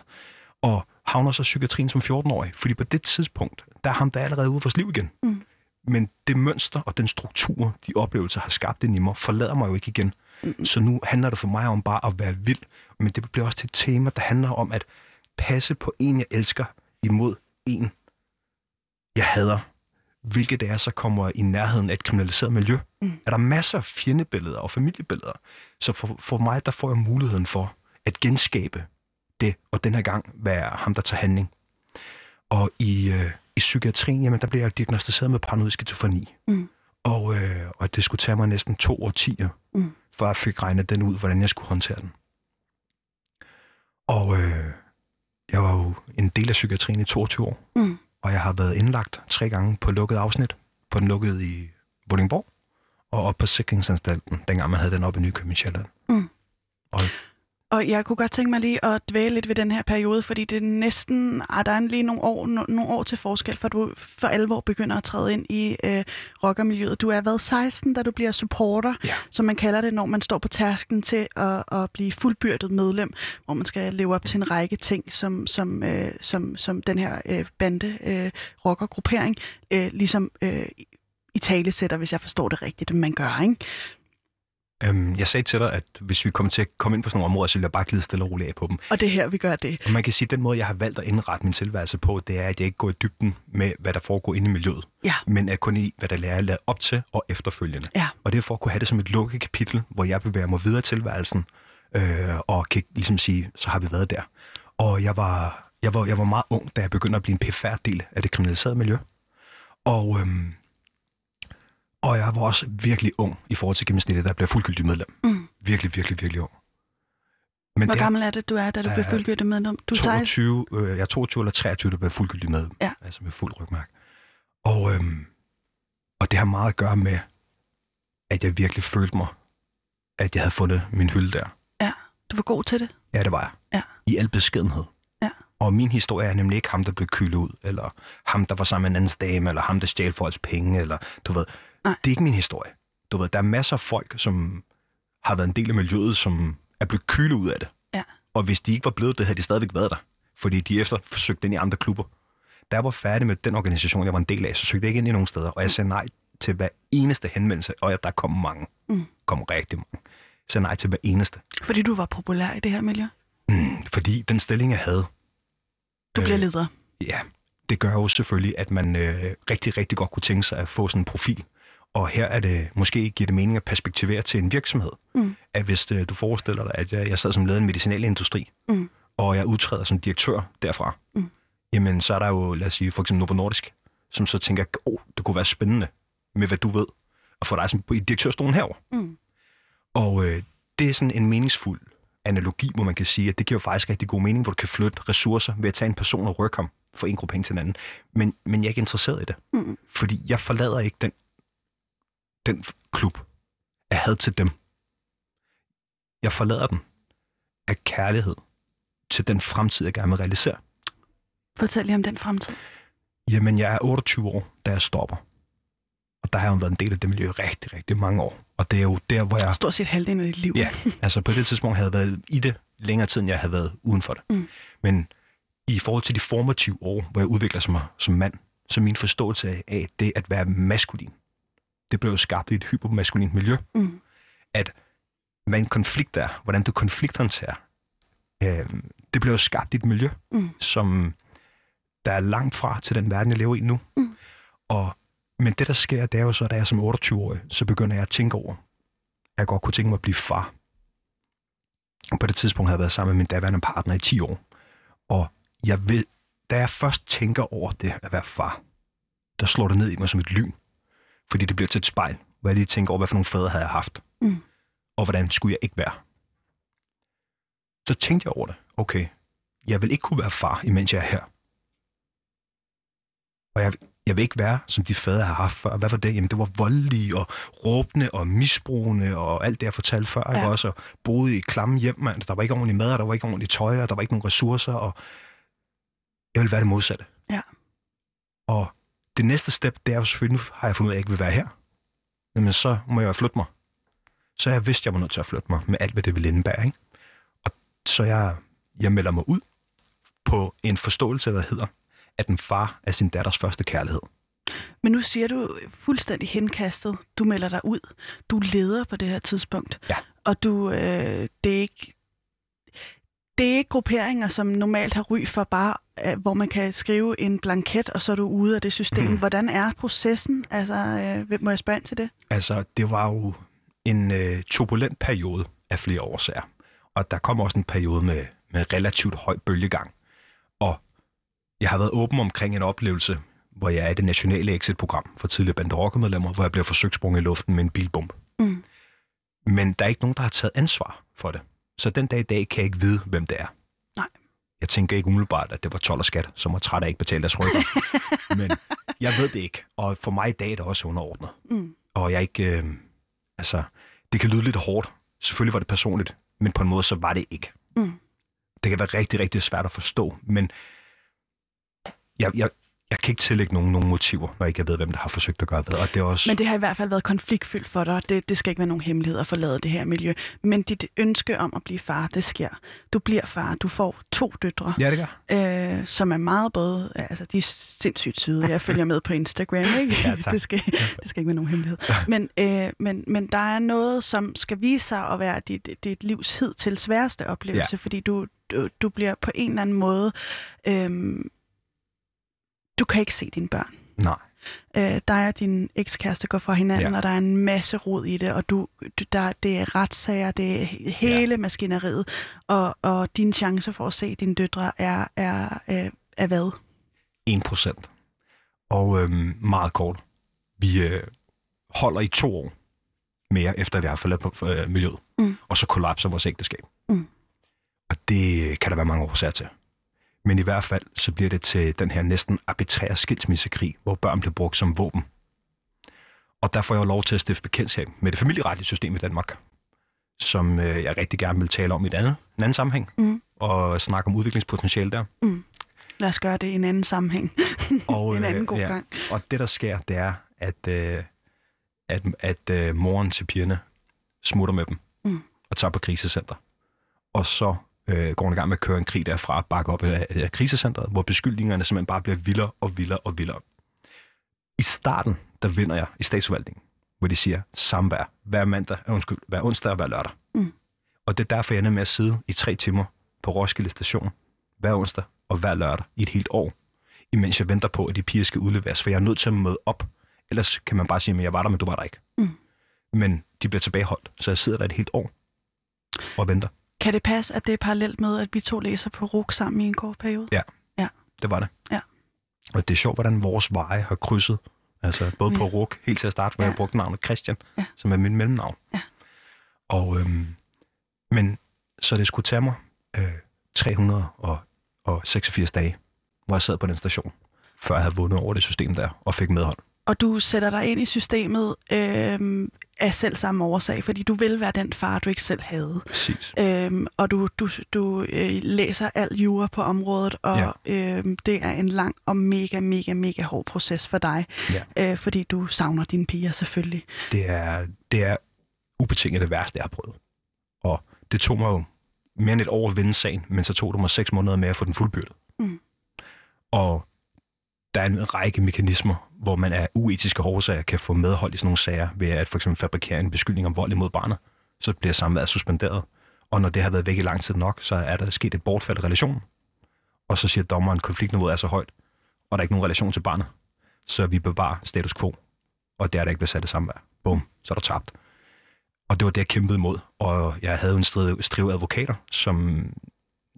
Og havner så psykiatrien som 14-årig, fordi på det tidspunkt, der er ham der er allerede ude for liv igen. Mm. Men det mønster og den struktur, de oplevelser har skabt ind i mig, forlader mig jo ikke igen. Mm. Så nu handler det for mig om bare at være vild, men det bliver også til et tema, der handler om at passe på en, jeg elsker, imod en, jeg hader. Hvilket det er, så kommer i nærheden af et kriminaliseret miljø. Mm. Er der masser af fjendebilleder og familiebilleder. Så for, for mig, der får jeg muligheden for at genskabe det, og den her gang være ham, der tager handling. Og i, øh, i psykiatrien, jamen, der blev jeg diagnosticeret med paranoid skizofreni. Mm. Og, øh, og det skulle tage mig næsten to årtier, Mm. før jeg fik regnet den ud, hvordan jeg skulle håndtere den. Og øh, jeg var jo en del af psykiatrien i 22 år, Mm. Og jeg har været indlagt tre gange på lukket afsnit. På den lukkede i Vordingborg, og op på Sikringsanstalten, dengang man havde den oppe i Nykøbing Sjælland. Mm. Og Og jeg kunne godt tænke mig lige at dvæle lidt ved den her periode, fordi det er næsten, ah, der er lige nogle år, no, nogle år til forskel, for du for alvor begynder at træde ind i øh, rockermiljøet. Du er været 16, da du bliver supporter, Ja. som man kalder det, når man står på tærsken til at, at blive fuldbyrdet medlem, hvor man skal leve op til en række ting, som, som, øh, som, som den her øh, bande øh, rockergruppering øh, ligesom øh, i tale sætter, hvis jeg forstår det rigtigt, man gør, ikke? Øhm, jeg sagde til dig, at hvis vi kommer til at komme ind på sådan nogle områder, så vil jeg bare glide stille og roligt af på dem. Og det er her, vi gør det. Og man kan sige, at den måde, jeg har valgt at indrette min tilværelse på, det er, at jeg ikke går i dybden med, hvad der foregår inde i miljøet, Ja. men er kun i, hvad der lærer lavet op til og efterfølgende. Ja. Og det er for at kunne have det som et lukket kapitel, hvor jeg bevæger mig videre i tilværelsen, øh, og kan ligesom sige, så har vi været der. Og jeg var, jeg var, jeg var meget ung, da jeg begyndte at blive en pfr del af det kriminaliserede miljø. Og, øhm, og jeg var også virkelig ung i forhold til gennemsnittet, jeg blev fuldgyldig medlem. Mm. Virkelig, virkelig, virkelig ung. Men Hvor det er- gammel er det, du er, da du Der er fuldgyldig medlem? Du er 16. 22, øh, jeg er 22 eller 23, der blev fuldgyldig med, Ja. altså med fuld rygmærk. Og, øhm, og det har meget at gøre med, at jeg virkelig følte mig, at jeg havde fundet min hylde der. Du var god til det. Ja, det var jeg. Ja. I al beskedenhed. Ja. Og min historie er nemlig ikke ham, der blev kylet ud, eller ham, der var sammen med en andens dame, eller ham, der stjal folks penge, eller du ved. Nej. Det er ikke min historie. Du ved, der er masser af folk, som har været en del af miljøet, som er blevet kylet ud af det. Ja. Og hvis de ikke var blevet det, havde de stadigvæk været der. Fordi de efter forsøgte ind i andre klubber. Da jeg var færdig med den organisation, jeg var en del af, så søgte jeg ikke ind i nogen steder. Og jeg sagde nej til hver eneste henvendelse. Og der kom mange. Mm. kom rigtig mange. Jeg sagde nej til hver eneste. Fordi du var populær i det her miljø. Mm, fordi den stilling, jeg havde, Du Øh, bliver leder. ja, det gør jo selvfølgelig, at man øh, rigtig, rigtig godt kunne tænke sig at få sådan en profil. Og her er det måske giver det mening at perspektivere til en virksomhed. Mm. At hvis øh, du forestiller dig, at jeg, jeg sad som leder i en medicinalindustri, Mm. og jeg udtræder som direktør derfra, Mm. jamen så er der jo, lad os sige, for eksempel Novo Nordisk, som så tænker, åh, oh, det kunne være spændende med, hvad du ved, og få dig sådan i direktørstolen herover. Mm. Og øh, det er sådan en meningsfuld analogi, hvor man kan sige, at det giver faktisk rigtig god mening, hvor du kan flytte ressourcer ved at tage en person og rykke ham fra en gruppe penge til en anden. Men, men jeg er ikke interesseret i det. Mm. Fordi jeg forlader ikke den, den klub af had til dem. Jeg forlader den af kærlighed til den fremtid, jeg gerne vil realisere. Fortæl lige om den fremtid. Jamen, jeg er 28 år, da jeg stopper. Og der har jeg jo været en del af det miljø i rigtig, rigtig mange år. Og det er jo der, hvor jeg... Stort set halvdelen af dit liv. Ja, altså på det tidspunkt havde jeg været i det længere tid, end jeg havde været uden for det. Mm. Men i forhold til de formative år, hvor jeg udvikler sig mig som mand, så min forståelse af det at være maskulin, det blev jo skabt i et hypermaskulint miljø. Mm. Hvad en konflikt er, hvordan du konflikthåndterer, øh, det blev jo skabt i et miljø, Mm. som der er langt fra til den verden, jeg lever i nu. Mm. Og, men det, der sker, det er jo så, da jeg som 28-årig, så begynder jeg at tænke over, at jeg godt kunne tænke mig at blive far. Og på det tidspunkt havde jeg været sammen med min daværende partner i 10 år. Og jeg ved, da jeg først tænker over det at være far, der slår det ned i mig som et lyn. Fordi det bliver til et spejl, hvor jeg lige tænker over, hvad for nogle fædre havde jeg haft. Mm. Og hvordan skulle jeg ikke være. Så tænkte jeg over det. Okay, jeg vil ikke kunne være far, imens jeg er her. Og jeg, jeg vil ikke være, som de fædre har haft før. Hvad var det? Jamen, det var voldelige og råbende og misbrugende og alt det, jeg fortalte før. Ja. Også og boede i klamme hjem, mand. Der var ikke ordentlig mad, og der var ikke ordentligt tøj, og der var ikke nogen ressourcer. Og jeg vil være det modsatte. Ja. Og det næste step, det er jo selvfølgelig, nu har jeg fundet ud af, at jeg ikke vil være her. Jamen, så må jeg flytte mig. Så jeg vidste, jeg var nødt til at flytte mig med alt, hvad det ville indebære. Ikke? Og så jeg, jeg melder mig ud på en forståelse, hvad hedder, at en far er sin datters første kærlighed. Men nu siger du fuldstændig henkastet, du melder dig ud. Du er leder på det her tidspunkt. Ja. Og du, øh, det er ikke... Det er ikke grupperinger, som normalt har ry for bare, øh, hvor man kan skrive en blanket, og så er du ude af det system. Mhm. Hvordan er processen? Altså, øh, må jeg spørge ind til det? Altså, det var jo en øh, turbulent periode af flere årsager. Og der kom også en periode med, med relativt høj bølgegang. Og jeg har været åben omkring en oplevelse, hvor jeg er i det nationale exit-program for tidligere banderokkemedlemmer, hvor jeg bliver forsøgt sprunget i luften med en bilbomb. Mm. Men der er ikke nogen, der har taget ansvar for det. Så den dag i dag kan jeg ikke vide, hvem det er. Nej. Jeg tænker ikke umiddelbart, at det var 12 og skat, som var træt af ikke betale deres rykker. Men jeg ved det ikke. Og for mig i dag er det også underordnet. Mm. Og jeg ikke... Øh, altså, det kan lyde lidt hårdt. Selvfølgelig var det personligt, men på en måde, så var det ikke. Mm. Det kan være rigtig, rigtig svært at forstå, men jeg, jeg, jeg kan ikke tillægge nogen, nogen motiver, når jeg ikke ved, hvem der har forsøgt at gøre det. Og det er også... Men det har i hvert fald været konfliktfyldt for dig. Det, det skal ikke være nogen hemmelighed at forlade det her miljø. Men dit ønske om at blive far, det sker. Du bliver far. Du får to døtre. Ja, det gør. øh, som er meget både, altså de er sindssygt søde. Jeg følger med på Instagram, ikke? Ja, tak. det, skal, det skal ikke være nogen hemmelighed. Men, øh, men, men der er noget, som skal vise sig at være dit, dit livs hidtil sværeste oplevelse, ja. fordi du, du, du bliver på en eller anden måde, øh, du kan ikke se dine børn. Nej. Øh, dig og din ekskæreste går fra hinanden, Ja. og der er en masse rod i det, og du, du, der, det er retssager, det er he- hele ja. maskineriet, og, og dine chancer for at se dine døtre er, er, er, er hvad? 1 procent. Og øhm, meget kort. Vi øh, holder i to år mere, efter vi har forladt på øh, miljøet. Mm. Og så kollapser vores ægteskab. Mm. Og det kan der være mange årsager til. Men i hvert fald, så bliver det til den her næsten arbitrære skilsmissekrig, hvor børn bliver brugt som våben. Og der får jeg jo lov til at stifte bekendtskab med det familieretlige system i Danmark, som øh, jeg rigtig gerne vil tale om i et andet, en anden sammenhæng, Mm. og snakke om udviklingspotentiale der. Lad os gøre det i en anden sammenhæng. Og, en anden øh, god ja. gang. Og det, der sker, det er, at, øh, at, at øh, moren til pigerne smutter med dem Mm. og tager på krisecenter. Og så øh, går hun i gang med at køre en krig derfra og bakke op af, af krisecenteret, hvor beskyldningerne simpelthen bare bliver vildere og vildere og vildere. I starten, der vinder jeg i statsforvaltningen, hvor de siger samvær hver mandag, øh, undskyld, hver onsdag og hver lørdag. Mm. Og det er derfor, jeg ender med at sidde i tre timer på Roskilde station hver onsdag og hver lørdag i et helt år, imens jeg venter på, at de piger skal udleveres, for jeg er nødt til at møde op. Ellers kan man bare sige, at jeg var der, men du var der ikke. Mm. Men de bliver tilbageholdt, så jeg sidder der et helt år og venter. Kan det passe, at det er parallelt med, at vi to læser på RUK sammen i en kort periode? Ja. Det var det. Ja. Og det er sjovt, hvordan vores veje har krydset. Altså både på Ja. RUK, helt til at starte, hvor Ja. jeg brugte navnet Christian, Ja. som er min mellemnavn. Ja. Og, øhm, men så det skulle tage mig øh, 386 dage, hvor jeg sad på den station, før jeg havde vundet over det system der, og fik medhold. Og du sætter dig ind i systemet øh, af selv samme årsag, fordi du vil være den far, du ikke selv havde. Præcis. Øhm, og du, du, du øh, læser alt jura på området, og Ja. øhm, det er en lang og mega, mega, mega hård proces for dig, Ja. øh, fordi du savner dine piger selvfølgelig. det er, det er ubetinget det værste, jeg har prøvet. Og det tog mig jo mere end et år at vinde sagen, men så tog det mig seks måneder med at få den fuldbyrdet. Mm. Og der er en række mekanismer, hvor man af uetiske årsager kan få medhold i sådan nogle sager, ved at for eksempel fabrikere en beskyldning om vold imod barnet. Så bliver samværet suspenderet. Og når det har været væk i lang tid nok, så er der sket et bortfald i relationen. Og så siger dommeren, at konfliktniveauet er så højt, og der er ikke nogen relation til barnet. Så vi bevarer status quo. Og der er der ikke blevet sat det samvær. Bum, så er der tabt. Og det var det, jeg kæmpede imod. Og jeg havde en strid, strive advokater, som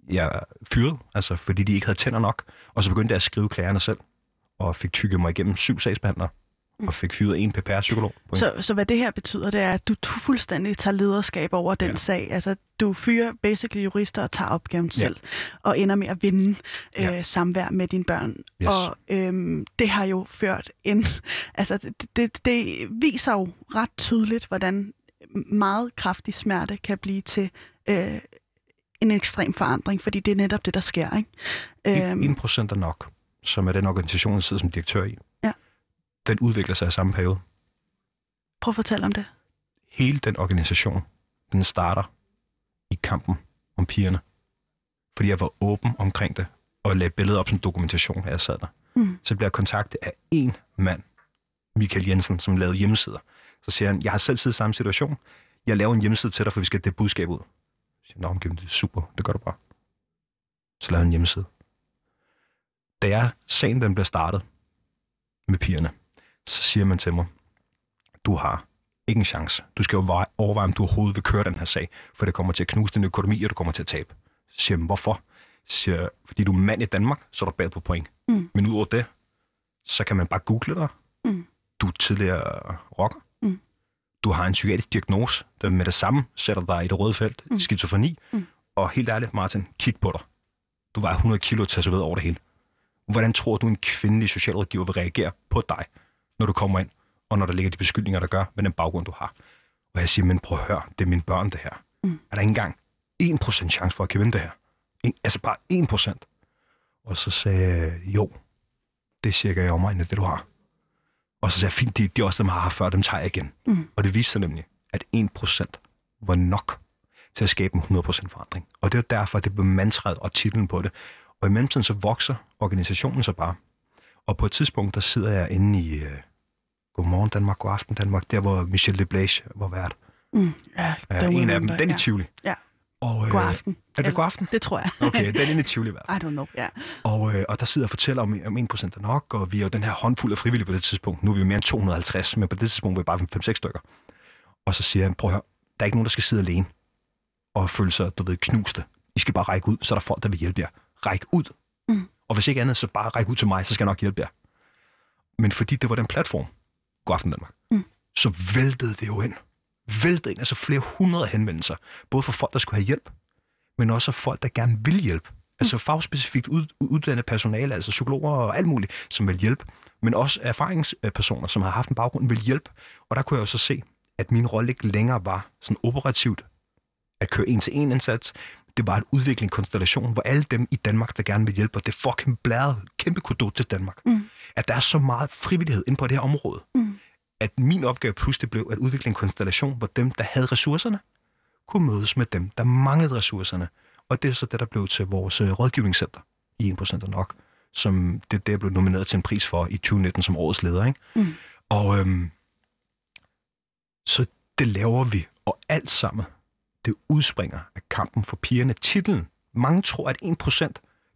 jeg fyrede, altså fordi de ikke havde tænder nok. Og så begyndte jeg at skrive klagerne selv, og fik tykket mig igennem syv sagsbehandlere, og fik fyret en PPR-psykolog. Så, så hvad det her betyder, det er, at du fuldstændig tager lederskab over den Ja. ja. sag. Altså, du fyrer basically jurister og tager opgaven Ja. selv, og ender med at vinde øh, Ja. samvær med dine børn. Yes. Og øhm, det har jo ført en... Altså, det, det, det viser jo ret tydeligt, hvordan meget kraftig smerte kan blive til øh, en ekstrem forandring, fordi det er netop det, der sker, ikke? Øhm. 1 procent er nok, som er den organisation, jeg sidder som direktør i. Ja. Den udvikler sig i samme periode. Prøv at fortælle om det. Hele den organisation, den starter i kampen om pigerne. Fordi jeg var åben omkring det, og lagde billedet op som dokumentation, at jeg sad der. Mm. Så bliver jeg kontaktet af en mand, Michael Jensen, som lavede hjemmesider. Så siger han, jeg har selv siddet i samme situation. Jeg laver en hjemmeside til dig, for vi skal det budskab ud. Jeg siger, Nå, det er super, det gør du bare. Så lavede han en hjemmeside. Da jeg sagen den bliver startet med pigerne, så siger man til mig, du har ikke en chance. Du skal jo veje- overveje, om du overhovedet vil køre den her sag, for det kommer til at knuse din økonomi, og du kommer til at tabe. Så siger jeg, hvorfor? Så siger jeg, fordi du er mand i Danmark, så er du bag på point. Mm. Men udover det, så kan man bare google dig. Mm. Du er tidligere rocker. Mm. Du har en psykiatrisk diagnose, der med det samme sætter dig i det røde felt, mm. skizofreni. Mm. Og helt ærligt, Martin, kig på dig. Du vejer 100 kilo tatoveret over det hele. Hvordan tror du, en kvindelig socialrådgiver vil reagere på dig, når du kommer ind, og når der ligger de beskyldninger, der gør med den baggrund, du har? Og jeg siger, men prøv at høre, det er mine børn, det her. Mm. Er der ikke engang 1% chance for at kan vinde det her? En, altså bare 1%. Og så sagde jeg, jo, det er cirka i omegnen af det, du har. Og så sagde jeg, fint, de, de også dem har haft før, dem tager jeg igen. Mm. Og det viste sig nemlig, at 1% var nok til at skabe en 100% forandring. Og det er derfor, at det blev mantraet og titlen på det. Og i mellemtiden så vokser organisationen så bare. Og på et tidspunkt, der sidder jeg inde i uh, Godmorgen Danmark, God Aften Danmark, der hvor Michel Leblage var vært. Mm. Ja, don't en af dem, den ja. i Tivoli. Ja. Og, øh, God aften. Er det god aften? Det tror jeg. Okay, den er inde i Tivoli i hvert fald. I don't know, ja. Og, øh, og der sidder og fortæller om, om 1% er nok, og vi er jo den her håndfuld af frivillige på det tidspunkt. Nu er vi jo mere end 250, men på det tidspunkt var vi bare 5-6 stykker. Og så siger han, prøv at høre, der er ikke nogen, der skal sidde alene og føle sig, du ved, knuste. I skal bare række ud, så er der folk, der vil hjælpe jer. Ræk ud. Mm. Og hvis ikke andet, så bare række ud til mig, så skal jeg nok hjælpe jer. Men fordi det var den platform, God aften Danmark, Mm. så væltede det jo ind. Væltede ind, altså flere hundrede henvendelser. Både for folk, der skulle have hjælp, men også for folk, der gerne vil hjælpe. Altså fagspecifikt ud, uddannet personale, altså psykologer og alt muligt, som vil hjælpe. Men også erfaringspersoner, som har haft en baggrund, vil hjælpe. Og der kunne jeg jo så se, at min rolle ikke længere var sådan operativt at køre en til en indsats. Det var en konstellation, hvor alle dem i Danmark, der gerne vil hjælpe, og det er fucking blæret kæmpe kudo til Danmark. Mm. At der er så meget frivillighed inde på det her område. Mm. At min opgave pludselig blev at udvikle en konstellation, hvor dem, der havde ressourcerne, kunne mødes med dem, der manglede ressourcerne. Og det er så det, der blev til vores øh, rådgivningscenter i 1% er nok, som det, det blev nomineret til en pris for i 2019 som årets leder. Ikke? Mm. Og øhm, så det laver vi, og alt sammen, det udspringer af kampen for pigerne. Titlen, mange tror, at 1%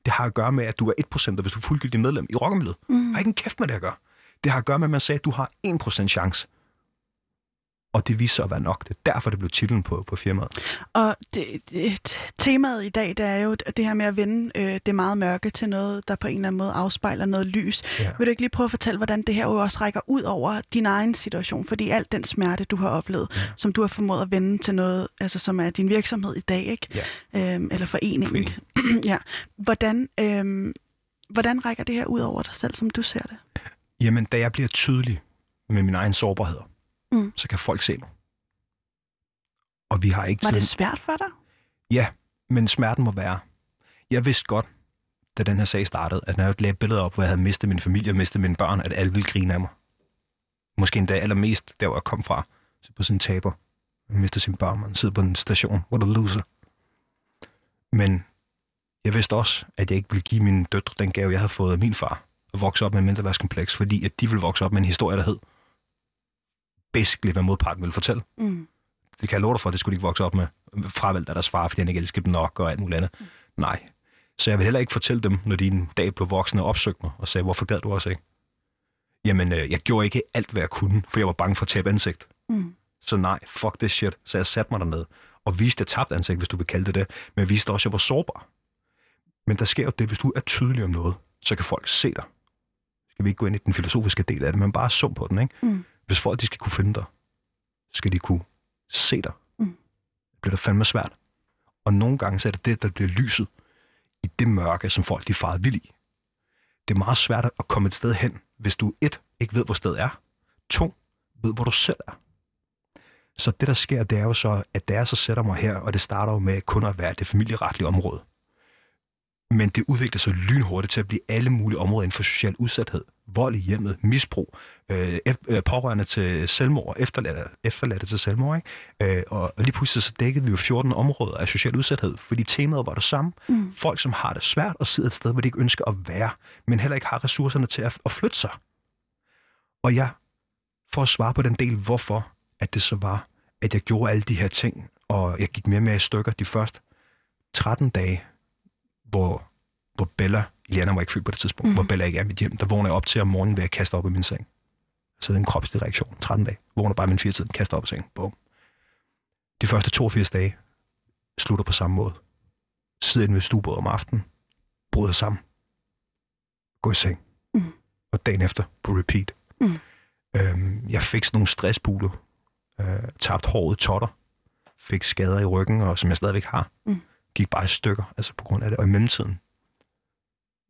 det har at gøre med, at du er 1%, og hvis du er fuldgyldig medlem i rockermiljøet. Mm. Har ikke en kæft med det at gøre. Det har at gøre med, at man sagde, at du har 1% chance. Og det viser sig at være nok. Det er derfor, det blev titlen på, på firmaet. Og det, det, temaet i dag, det er jo det her med at vende øh, det meget mørke til noget, der på en eller anden måde afspejler noget lys. Ja. Vil du ikke lige prøve at fortælle, hvordan det her jo også rækker ud over din egen situation? Fordi alt den smerte, du har oplevet, ja. som du har formået at vende til noget, altså som er din virksomhed i dag, ikke? Ja. Øhm, eller foreningen. Forening. ja. Hvordan, øhm, hvordan rækker det her ud over dig selv, som du ser det? Jamen, da jeg bliver tydelig med min egen sårbarheder, Mm. så kan folk se mig. Og vi har ikke Var tid. det svært for dig? Ja, men smerten må være. Jeg vidste godt, da den her sag startede, at når jeg lagde billeder op, hvor jeg havde mistet min familie og mistet mine børn, at alle ville grine af mig. Måske endda allermest, der hvor jeg kom fra. Så på sådan en taber. Man mister sine børn, man sidder på en station. What a loser. Men jeg vidste også, at jeg ikke ville give mine døtre den gave, jeg havde fået af min far. At vokse op med en mindreværdskompleks, fordi at de ville vokse op med en historie, der hed basically, hvad modparten ville fortælle. Mm. Det kan jeg love dig for, det skulle de ikke vokse op med. Fravalgt af deres far, fordi han ikke elskede dem nok og alt muligt andet. Mm. Nej. Så jeg vil heller ikke fortælle dem, når de en dag blev voksne og opsøgte mig og sagde, hvorfor gad du også ikke? Jamen, øh, jeg gjorde ikke alt, hvad jeg kunne, for jeg var bange for at tabe ansigt. Mm. Så nej, fuck this shit. Så jeg satte mig derned og viste, at jeg tabte ansigt, hvis du vil kalde det det. Men jeg viste også, at jeg var sårbar. Men der sker jo det, hvis du er tydelig om noget, så kan folk se dig. Skal vi ikke gå ind i den filosofiske del af det, men bare sum på den, ikke? Mm. Hvis folk de skal kunne finde dig, skal de kunne se dig. Mm. Det bliver da fandme svært. Og nogle gange så er det det, der bliver lyset i det mørke, som folk de farer vild i. Det er meget svært at komme et sted hen, hvis du et, ikke ved, hvor stedet er. To, ved, hvor du selv er. Så det, der sker, det er jo så, at da jeg så sætter mig her, og det starter jo med kun at være det familieretlige område. Men det udvikler sig lynhurtigt til at blive alle mulige områder inden for social udsathed. Vold i hjemmet, misbrug, øh, øh, pårørende til selvmord, efterladte, efterladte til selvmord. Ikke? Øh, og, og lige pludselig så dækkede vi jo 14 områder af social udsathed, fordi temaet var det samme. Mm. Folk, som har det svært og sidder et sted, hvor de ikke ønsker at være, men heller ikke har ressourcerne til at, at flytte sig. Og jeg, for at svare på den del, hvorfor at det så var, at jeg gjorde alle de her ting, og jeg gik mere mere i stykker de første 13 dage, hvor, hvor Bella, Iliana var ikke født på det tidspunkt, Mhm. mm. hvor Bella ikke er i mit hjem, der vågner jeg op til om morgenen ved at kaste op i min seng. Så det er en kropslig reaktion. 13 dage. Vågner bare min fire tid, kaster op i sengen. Bum. De første 82 dage slutter på samme måde. Sidder inde ved stuebordet om aftenen, bryder sammen, gå i seng. Mhm. Og dagen efter på repeat. Mhm. Øhm, jeg fik sådan nogle stressbuler, øh, tabt håret totter, fik skader i ryggen, og som jeg stadigvæk har. Mhm. Gik bare i stykker, altså på grund af det. Og i mellemtiden,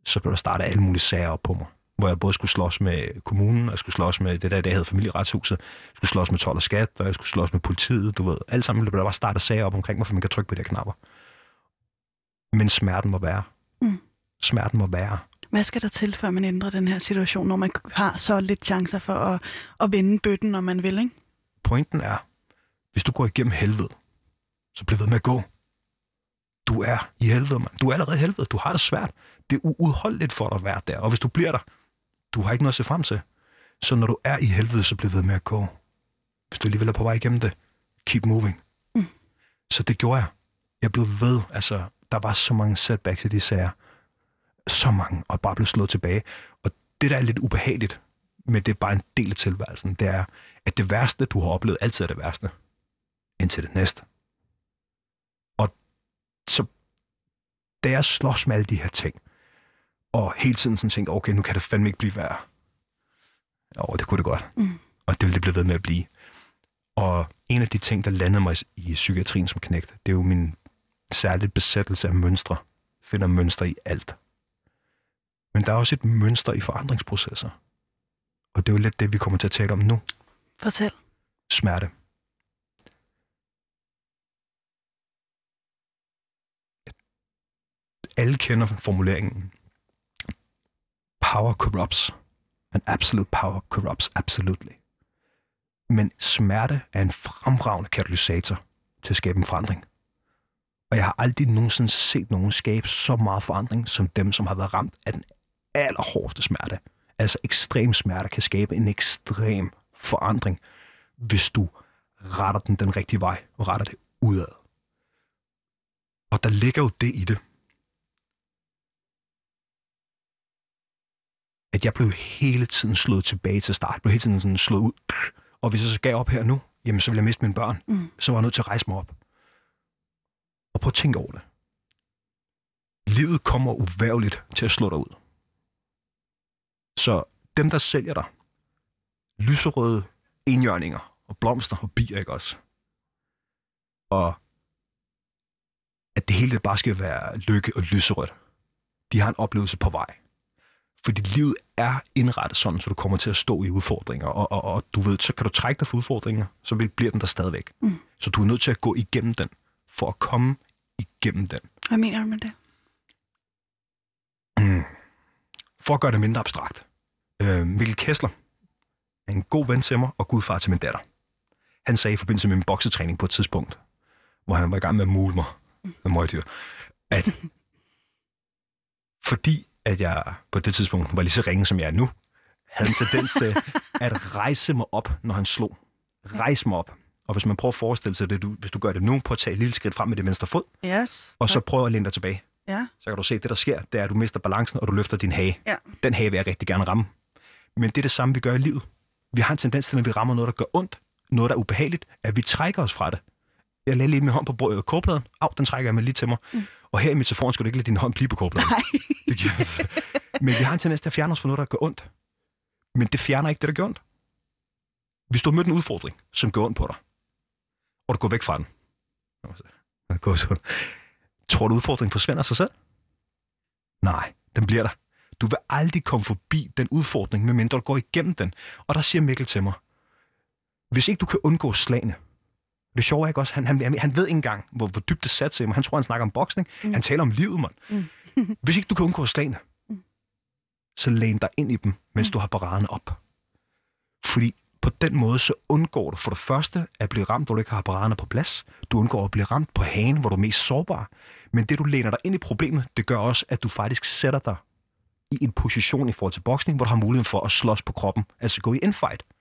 så blev der startet alle mulige sager op på mig, hvor jeg både skulle slås med kommunen, og jeg skulle slås med det der, dag hedder familieretshuset, jeg skulle slås med 12 og skat, og jeg skulle slås med politiet, du ved. Alt sammen blev der bare startet sager op omkring mig, for man kan trykke på de her knapper. Men smerten må være. Mm. Smerten må være. Hvad skal der til, før man ændrer den her situation, når man har så lidt chancer for at, at vende bøtten, når man vil, ikke? Pointen er, hvis du går igennem helvede, så bliv ved med at gå. Du er i helvede, mand. Du er allerede i helvede. Du har det svært. Det er uudholdeligt for dig at være der. Og hvis du bliver der, du har ikke noget at se frem til. Så når du er i helvede, så bliv ved med at gå. Hvis du alligevel er på vej igennem det, keep moving. Mm. Så det gjorde jeg. Jeg blev ved. Altså, der var så mange setbacks i de sager. Så mange, og bare blev slået tilbage. Og det, der er lidt ubehageligt, men det er bare en del af tilværelsen, det er, at det værste, du har oplevet, altid er det værste. Indtil det næste. Og så, da jeg slås med alle de her ting, og hele tiden sådan tænkte, okay, nu kan det fandme ikke blive værre. Jo, det kunne det godt. Mm. Og det ville det blive ved med at blive. Og en af de ting, der landede mig i psykiatrien som knægt, det er jo min særligt besættelse af mønstre. Jeg finder mønstre i alt. Men der er også et mønster i forandringsprocesser. Og det er jo lidt det, vi kommer til at tale om nu. Fortæl. Smerte. Alle kender formuleringen. Power corrupts. And absolute power corrupts absolutely. Men smerte er en fremragende katalysator til at skabe en forandring. Og jeg har aldrig nogensinde set nogen skabe så meget forandring, som dem, som har været ramt af den allerhårdeste smerte. Altså ekstrem smerte kan skabe en ekstrem forandring, hvis du retter den den rigtige vej og retter det udad. Og der ligger jo det i det, at jeg blev hele tiden slået tilbage til start. Jeg blev hele tiden sådan slået ud. Og hvis jeg så gav op her nu, jamen så ville jeg miste mine børn. Mm. Så var jeg nødt til at rejse mig op. Og prøv at tænke over det. Livet kommer uværligt til at slå dig ud. Så dem, der sælger dig lyserøde enhjørninger og blomster og bier, ikke også? Og at det hele bare skal være lykke og lyserødt. De har en oplevelse på vej. Fordi livet er indrettet sådan, så du kommer til at stå i udfordringer, og, og, og du ved, så kan du trække dig for udfordringer, så bliver den der stadigvæk. Mm. Så du er nødt til at gå igennem den, for at komme igennem den. Hvad mener du med det? Mm. For at gøre det mindre abstrakt. Øh, Mikkel Kessler er en god ven til mig og gudfar til min datter. Han sagde i forbindelse med min boksetræning på et tidspunkt, hvor han var i gang med at mule mig med møgdyr, at fordi at jeg på det tidspunkt var lige så ringe, som jeg er nu, havde en tendens til at rejse mig op, når han slog. Rejse mig op. Og hvis man prøver at forestille sig det, du, hvis du gør det nu, på at tage et lille skridt frem med det venstre fod, Yes. og så prøver at læne dig tilbage Ja. så kan du se, at det, der sker, det er, at du mister balancen, og du løfter din hage. Ja. Den hage vil jeg rigtig gerne ramme. Men det er det samme, vi gør i livet. Vi har en tendens til, når vi rammer noget, der gør ondt, noget, der er ubehageligt, at vi trækker os fra det. Jeg lagde lige min hånd på kogepladen. Au, den trækker jeg mig lige til mig. Mm. Og her i metaforen skal du ikke lade din hånd blive på kogepladen. Nej. Det giver os. Men vi har en tendens til at fjerne os fra noget, der gør ondt. Men det fjerner ikke det, der gør ondt. Hvis du har mødt en udfordring, som gør ondt på dig, og du går væk fra den, tror du, udfordringen forsvinder sig selv? Nej, den bliver der. Du vil aldrig komme forbi den udfordring, medmindre du går igennem den. Og der siger Mikkel til mig, hvis ikke du kan undgå slagene, det sjove er ikke også, han, han, han ved ikke engang, hvor, hvor dybt det satte sig mig. Han tror, han snakker om boksning. Mm. Han taler om livet, mand. Mm. hvis ikke du kan undgå slagene, Mm. så læn dig ind i dem, mens Mm. du har paraderne op. Fordi på den måde, så undgår du for det første at blive ramt, hvor du ikke har paraderne på plads. Du undgår at blive ramt på hagen, hvor du er mest sårbar. Men det, du læner dig ind i problemet, det gør også, at du faktisk sætter dig i en position i forhold til boksning, hvor du har muligheden for at slås på kroppen, altså gå i infight. Mm.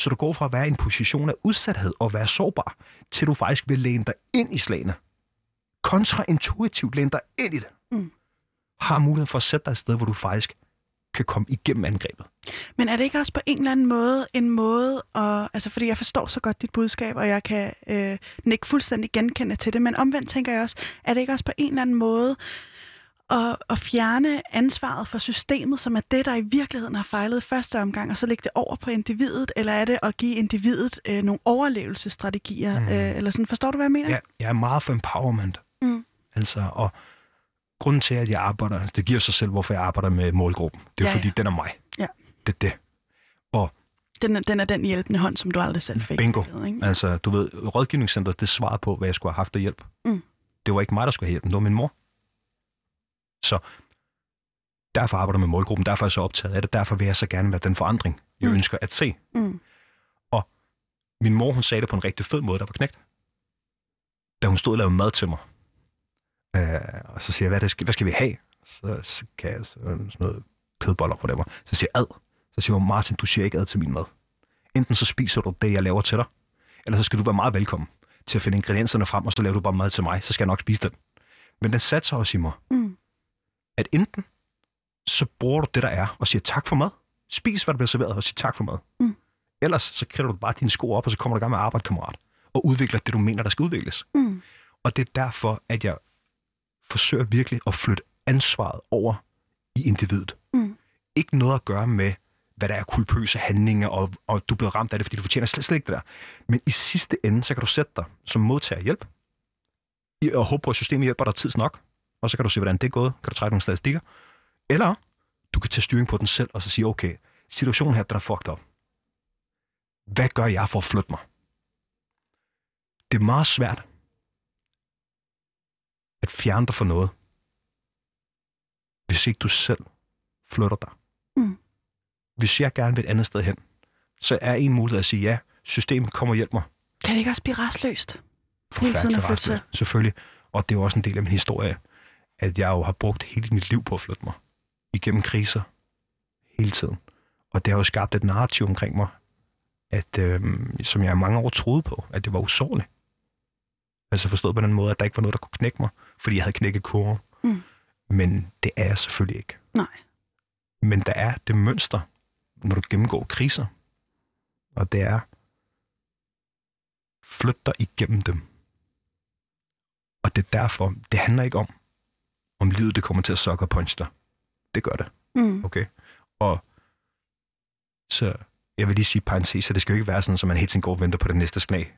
Så du går fra at være i en position af udsathed og være sårbar, til du faktisk vil læne dig ind i slagene. Kontraintuitivt læne dig ind i det. Mm. Har muligheden for at sætte dig et sted, hvor du faktisk kan komme igennem angrebet. Men er det ikke også på en eller anden måde en måde at... Altså, fordi jeg forstår så godt dit budskab, og jeg kan øh, ikke fuldstændig genkende til det, men omvendt tænker jeg også, er det ikke også på en eller anden måde at, at fjerne ansvaret for systemet, som er det, der i virkeligheden har fejlet i første omgang, og så lægge det over på individet, eller er det at give individet øh, nogle overlevelsesstrategier? Mm. Øh, eller sådan, forstår du, hvad jeg mener? Ja, jeg er meget for empowerment. Mm. Altså, og grunden til, at jeg arbejder, det giver sig selv, hvorfor jeg arbejder med målgruppen. Det er Ja, fordi, ja. den er mig. Ja. Det er det. Den, er- den er den hjælpende hånd, som du aldrig selv fik. Bingo. Ikke? Altså, du ved, rådgivningscenteret, det svarede på, hvad jeg skulle have haft af hjælp. Mm. Det var ikke mig, der skulle have hjælp, det var min mor. Så derfor arbejder jeg med målgruppen, derfor er jeg så optaget af det, derfor vil jeg så gerne være den forandring, jeg Mm. ønsker at se. Mm. Min mor, hun sagde det på en rigtig fed måde, der var knægt. Da hun stod og lavede mad til mig. Øh, og så siger jeg, hvad, det skal, hvad skal vi have? Så, så kan jeg så, sådan noget kødboller det. Så siger jeg ad. Så siger hun, Martin, du siger ikke ad til min mad. Enten så spiser du det, jeg laver til dig, eller så skal du være meget velkommen til at finde ingredienserne frem, og så laver du bare mad til mig, så skal jeg nok spise den. Men den satte sig også i mig, Mm. At enten så bruger du det, der er, og siger tak for mad. Spis, hvad der bliver serveret, og sig tak for mad. Mm. Ellers så kræver du bare dine sko op, og så kommer du i gang med arbejde, kammerat. Og udvikler det, du mener, der skal udvikles. Mm. Og det er derfor, at jeg forsøger virkelig at flytte ansvaret over i individet. Mm. Ikke noget at gøre med, hvad der er kulpøse handlinger, og, og du er blevet ramt af det, fordi du fortjener slet, slet ikke det der. Men i sidste ende, så kan du sætte dig som modtager hjælp, og håbe på, at systemet hjælper dig tids nok, og så kan du se, hvordan det er gået. Kan du trække nogle statistikker. Eller du kan tage styring på den selv, og så sige, okay, situationen her, den er fucked up. Hvad gør jeg for at flytte mig? Det er meget svært at fjerne dig fra noget, hvis ikke du selv flytter dig. Mm. Hvis jeg gerne vil et andet sted hen, så er en mulighed at sige, ja, systemet kommer og hjælper mig. Kan det ikke også blive restløst? Hele tiden at flytte rastløs, selvfølgelig. Og det er jo også en del af min historie, at jeg jo har brugt hele mit liv på at flytte mig. Igennem kriser. Hele tiden. Og det har jo skabt et narrativ omkring mig, at, øhm, som jeg i mange år troede på, at det var usårligt. Altså forstået på den måde, at der ikke var noget, der kunne knække mig, fordi jeg havde knækket kurven. Mm. Men det er jeg selvfølgelig ikke. Nej. Men der er det mønster, når du gennemgår kriser. Og det er, Flyt dig igennem dem. Og det er derfor, det handler ikke om, om livet det kommer til at sukke og punch dig. Det gør det. Mm. Okay? Og så, jeg vil lige sige parentes, så det skal jo ikke være sådan, at man helt tiden går og venter på det næste slag.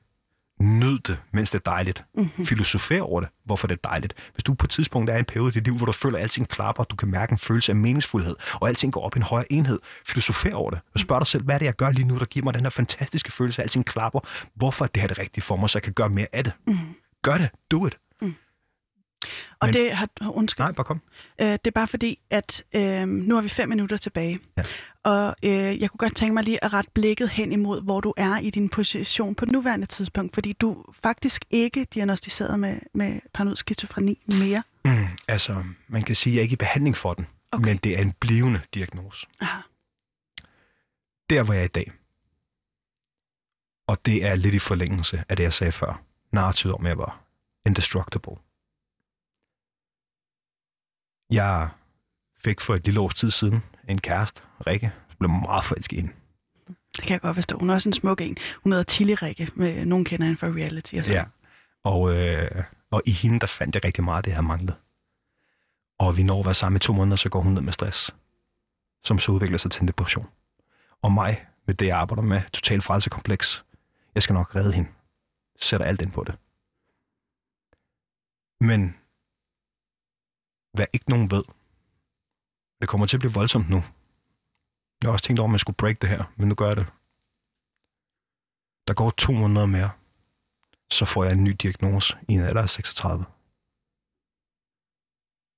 Nyd det, mens det er dejligt. Mm-hmm. Filosofer over det, hvorfor det er dejligt. Hvis du på et tidspunkt er i en periode i dit liv, hvor du føler, at alting klapper, du kan mærke en følelse af meningsfuldhed, og alting går op i en højere enhed, filosofer over det. Og spørg dig selv, hvad er det, jeg gør lige nu, der giver mig den her fantastiske følelse, at alting klapper? Hvorfor er det her det rigtige for mig, så jeg kan gøre mere af det? Mm. Gør det. Do it. Og Men- det har, undskyld, Nej, bare kom. øh, det er bare fordi, at øh, nu har vi fem minutter tilbage. Ja. Og øh, jeg kunne godt tænke mig lige at rette blikket hen imod, hvor du er i din position på nuværende tidspunkt, fordi du er faktisk ikke diagnostiseret med, med paranoid skizofreni mere. Mm, altså, man kan sige, at jeg er ikke i behandling for den, Okay. men det er en blivende diagnose. Aha. Der, hvor jeg er i dag, og det er lidt i forlængelse af det, jeg sagde før, narrativet om, at jeg var indestructible. Jeg fik for et lille års tid siden en kæreste, Rikke, som blev meget forelsket i hende. Det kan jeg godt forstå. Hun er også en smuk en. Hun hedder Tilly Rikke, med nogen kender hende fra reality og sådan. Ja. Og, øh, og i hende, der fandt jeg rigtig meget af det, jeg manglede. Og vi når at være sammen i to måneder, så går hun ned med stress, som så udvikler sig til en depression. Og mig, med det jeg arbejder med, total frelsekompleks, jeg skal nok redde hende. Sætter alt ind på det. Men hvad ikke nogen ved, det kommer til at blive voldsomt nu. Jeg har også tænkt over, om jeg skulle break det her, men nu gør jeg det. Der går to måneder mere, så får jeg en ny diagnose i en alder af 36.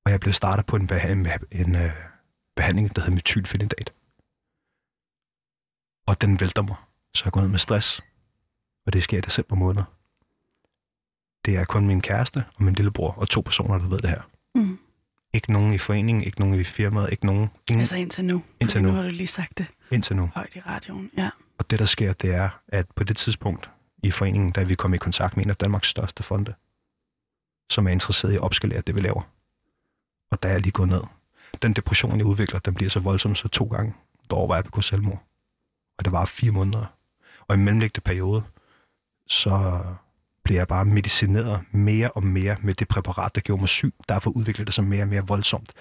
Og jeg blev startet på en, beha- en, en uh, behandling, der hedder metylfenidat. Og den vælter mig, så jeg går ned med stress. Og det sker i december måned. Det er kun min kæreste og min lillebror og to personer, der ved det her. Mm. Ikke nogen i foreningen, ikke nogen i firmaet, ikke nogen ingen, Altså indtil nu. Indtil nu. Nu har du lige sagt det indtil nu. højt i radioen. Ja. Og det, der sker, det er, at på det tidspunkt i foreningen, er vi kommet i kontakt med en af Danmarks største fonde, som er interesseret i at opskalere det, vi laver. Og der er jeg lige gået ned. Den depression, jeg udvikler, den bliver så voldsom, så to gange, der overvejer jeg at begå selvmord. Og det var fire måneder. Og i mellemlægte periode, så bliver jeg bare medicineret mere og mere med det præparat, der gjorde mig syg. Derfor udvikler det sig mere og mere voldsomt.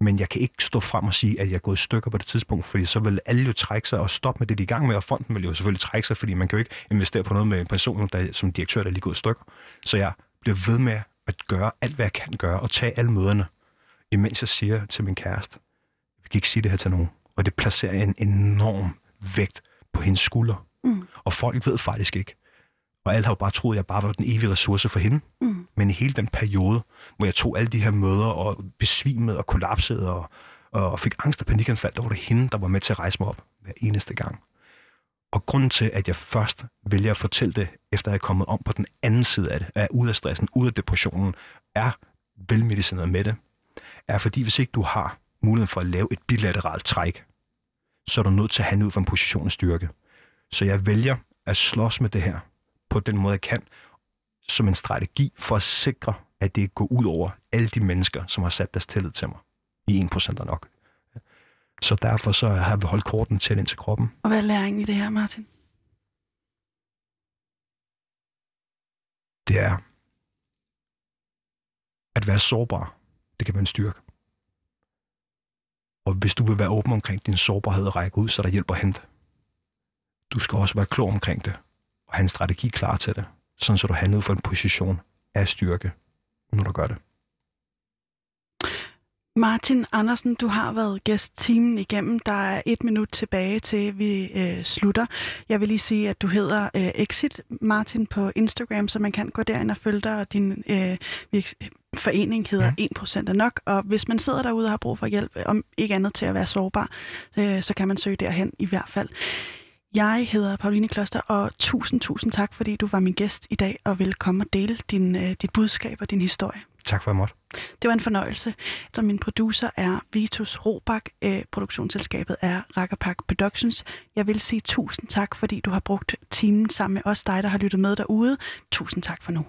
Men jeg kan ikke stå frem og sige, at jeg er gået i stykker på det tidspunkt, fordi så vil alle jo trække sig og stoppe med det, de er i gang med, og fonden vil jo selvfølgelig trække sig, fordi man kan jo ikke investere på noget med en person, der som direktør, der er lige gået i stykker. Så jeg bliver ved med at gøre alt, hvad jeg kan gøre, og tage alle møderne, imens jeg siger til min kæreste, jeg kan ikke sige det her til nogen. Og det placerer en enorm vægt på hendes skulder. Mm. Og folk ved faktisk ikke. Og alle har jo bare troet, at jeg bare var den evige ressource for hende. Mm. Men i hele den periode, hvor jeg tog alle de her møder og besvimede og kollapsede og, og fik angst og panikanfald, der var det hende, der var med til at rejse mig op hver eneste gang. Og grunden til, at jeg først vælger at fortælle det, efter jeg er kommet om på den anden side af det, er ud af stressen, ud af depressionen, er velmedicineret med det, er fordi, hvis ikke du har muligheden for at lave et bilateralt træk, så er du nødt til at handle ud fra en position af styrke. Så jeg vælger at slås med det her på den måde, jeg kan, som en strategi for at sikre, at det ikke går ud over alle de mennesker, som har sat deres tillid til mig. I 1% er nok. Så derfor så har vi holdt korten tæt ind til kroppen. Og hvad er læringen i det her, Martin? Det er at være sårbar. Det kan være en styrke. Og hvis du vil være åben omkring din sårbarhed og række ud, så er der hjælp at hente. Du skal også være klog omkring det og have en strategi klar til det, sådan så du handler ud fra en position af styrke, når du gør det. Martin Andersen, du har været gæst timen igennem. Der er et minut tilbage til, vi øh, slutter. Jeg vil lige sige, at du hedder øh, Exit Martin på Instagram, så man kan gå derind og følge dig, og din øh, forening hedder Ja. 1% er nok. Og hvis man sidder derude og har brug for hjælp, om ikke andet til at være sårbar, øh, så kan man søge derhen i hvert fald. Jeg hedder Pauline Kloster, og tusind, tusind tak, fordi du var min gæst i dag og ville komme og dele din, øh, dit budskab og din historie. Tak for, at måtte. Det var en fornøjelse. Så min producer er Vitus Robak. Øh, produktionsselskabet er Rakkerpak Productions. Jeg vil sige tusind tak, fordi du har brugt timen sammen med os, dig der har lyttet med derude. Tusind tak for nu.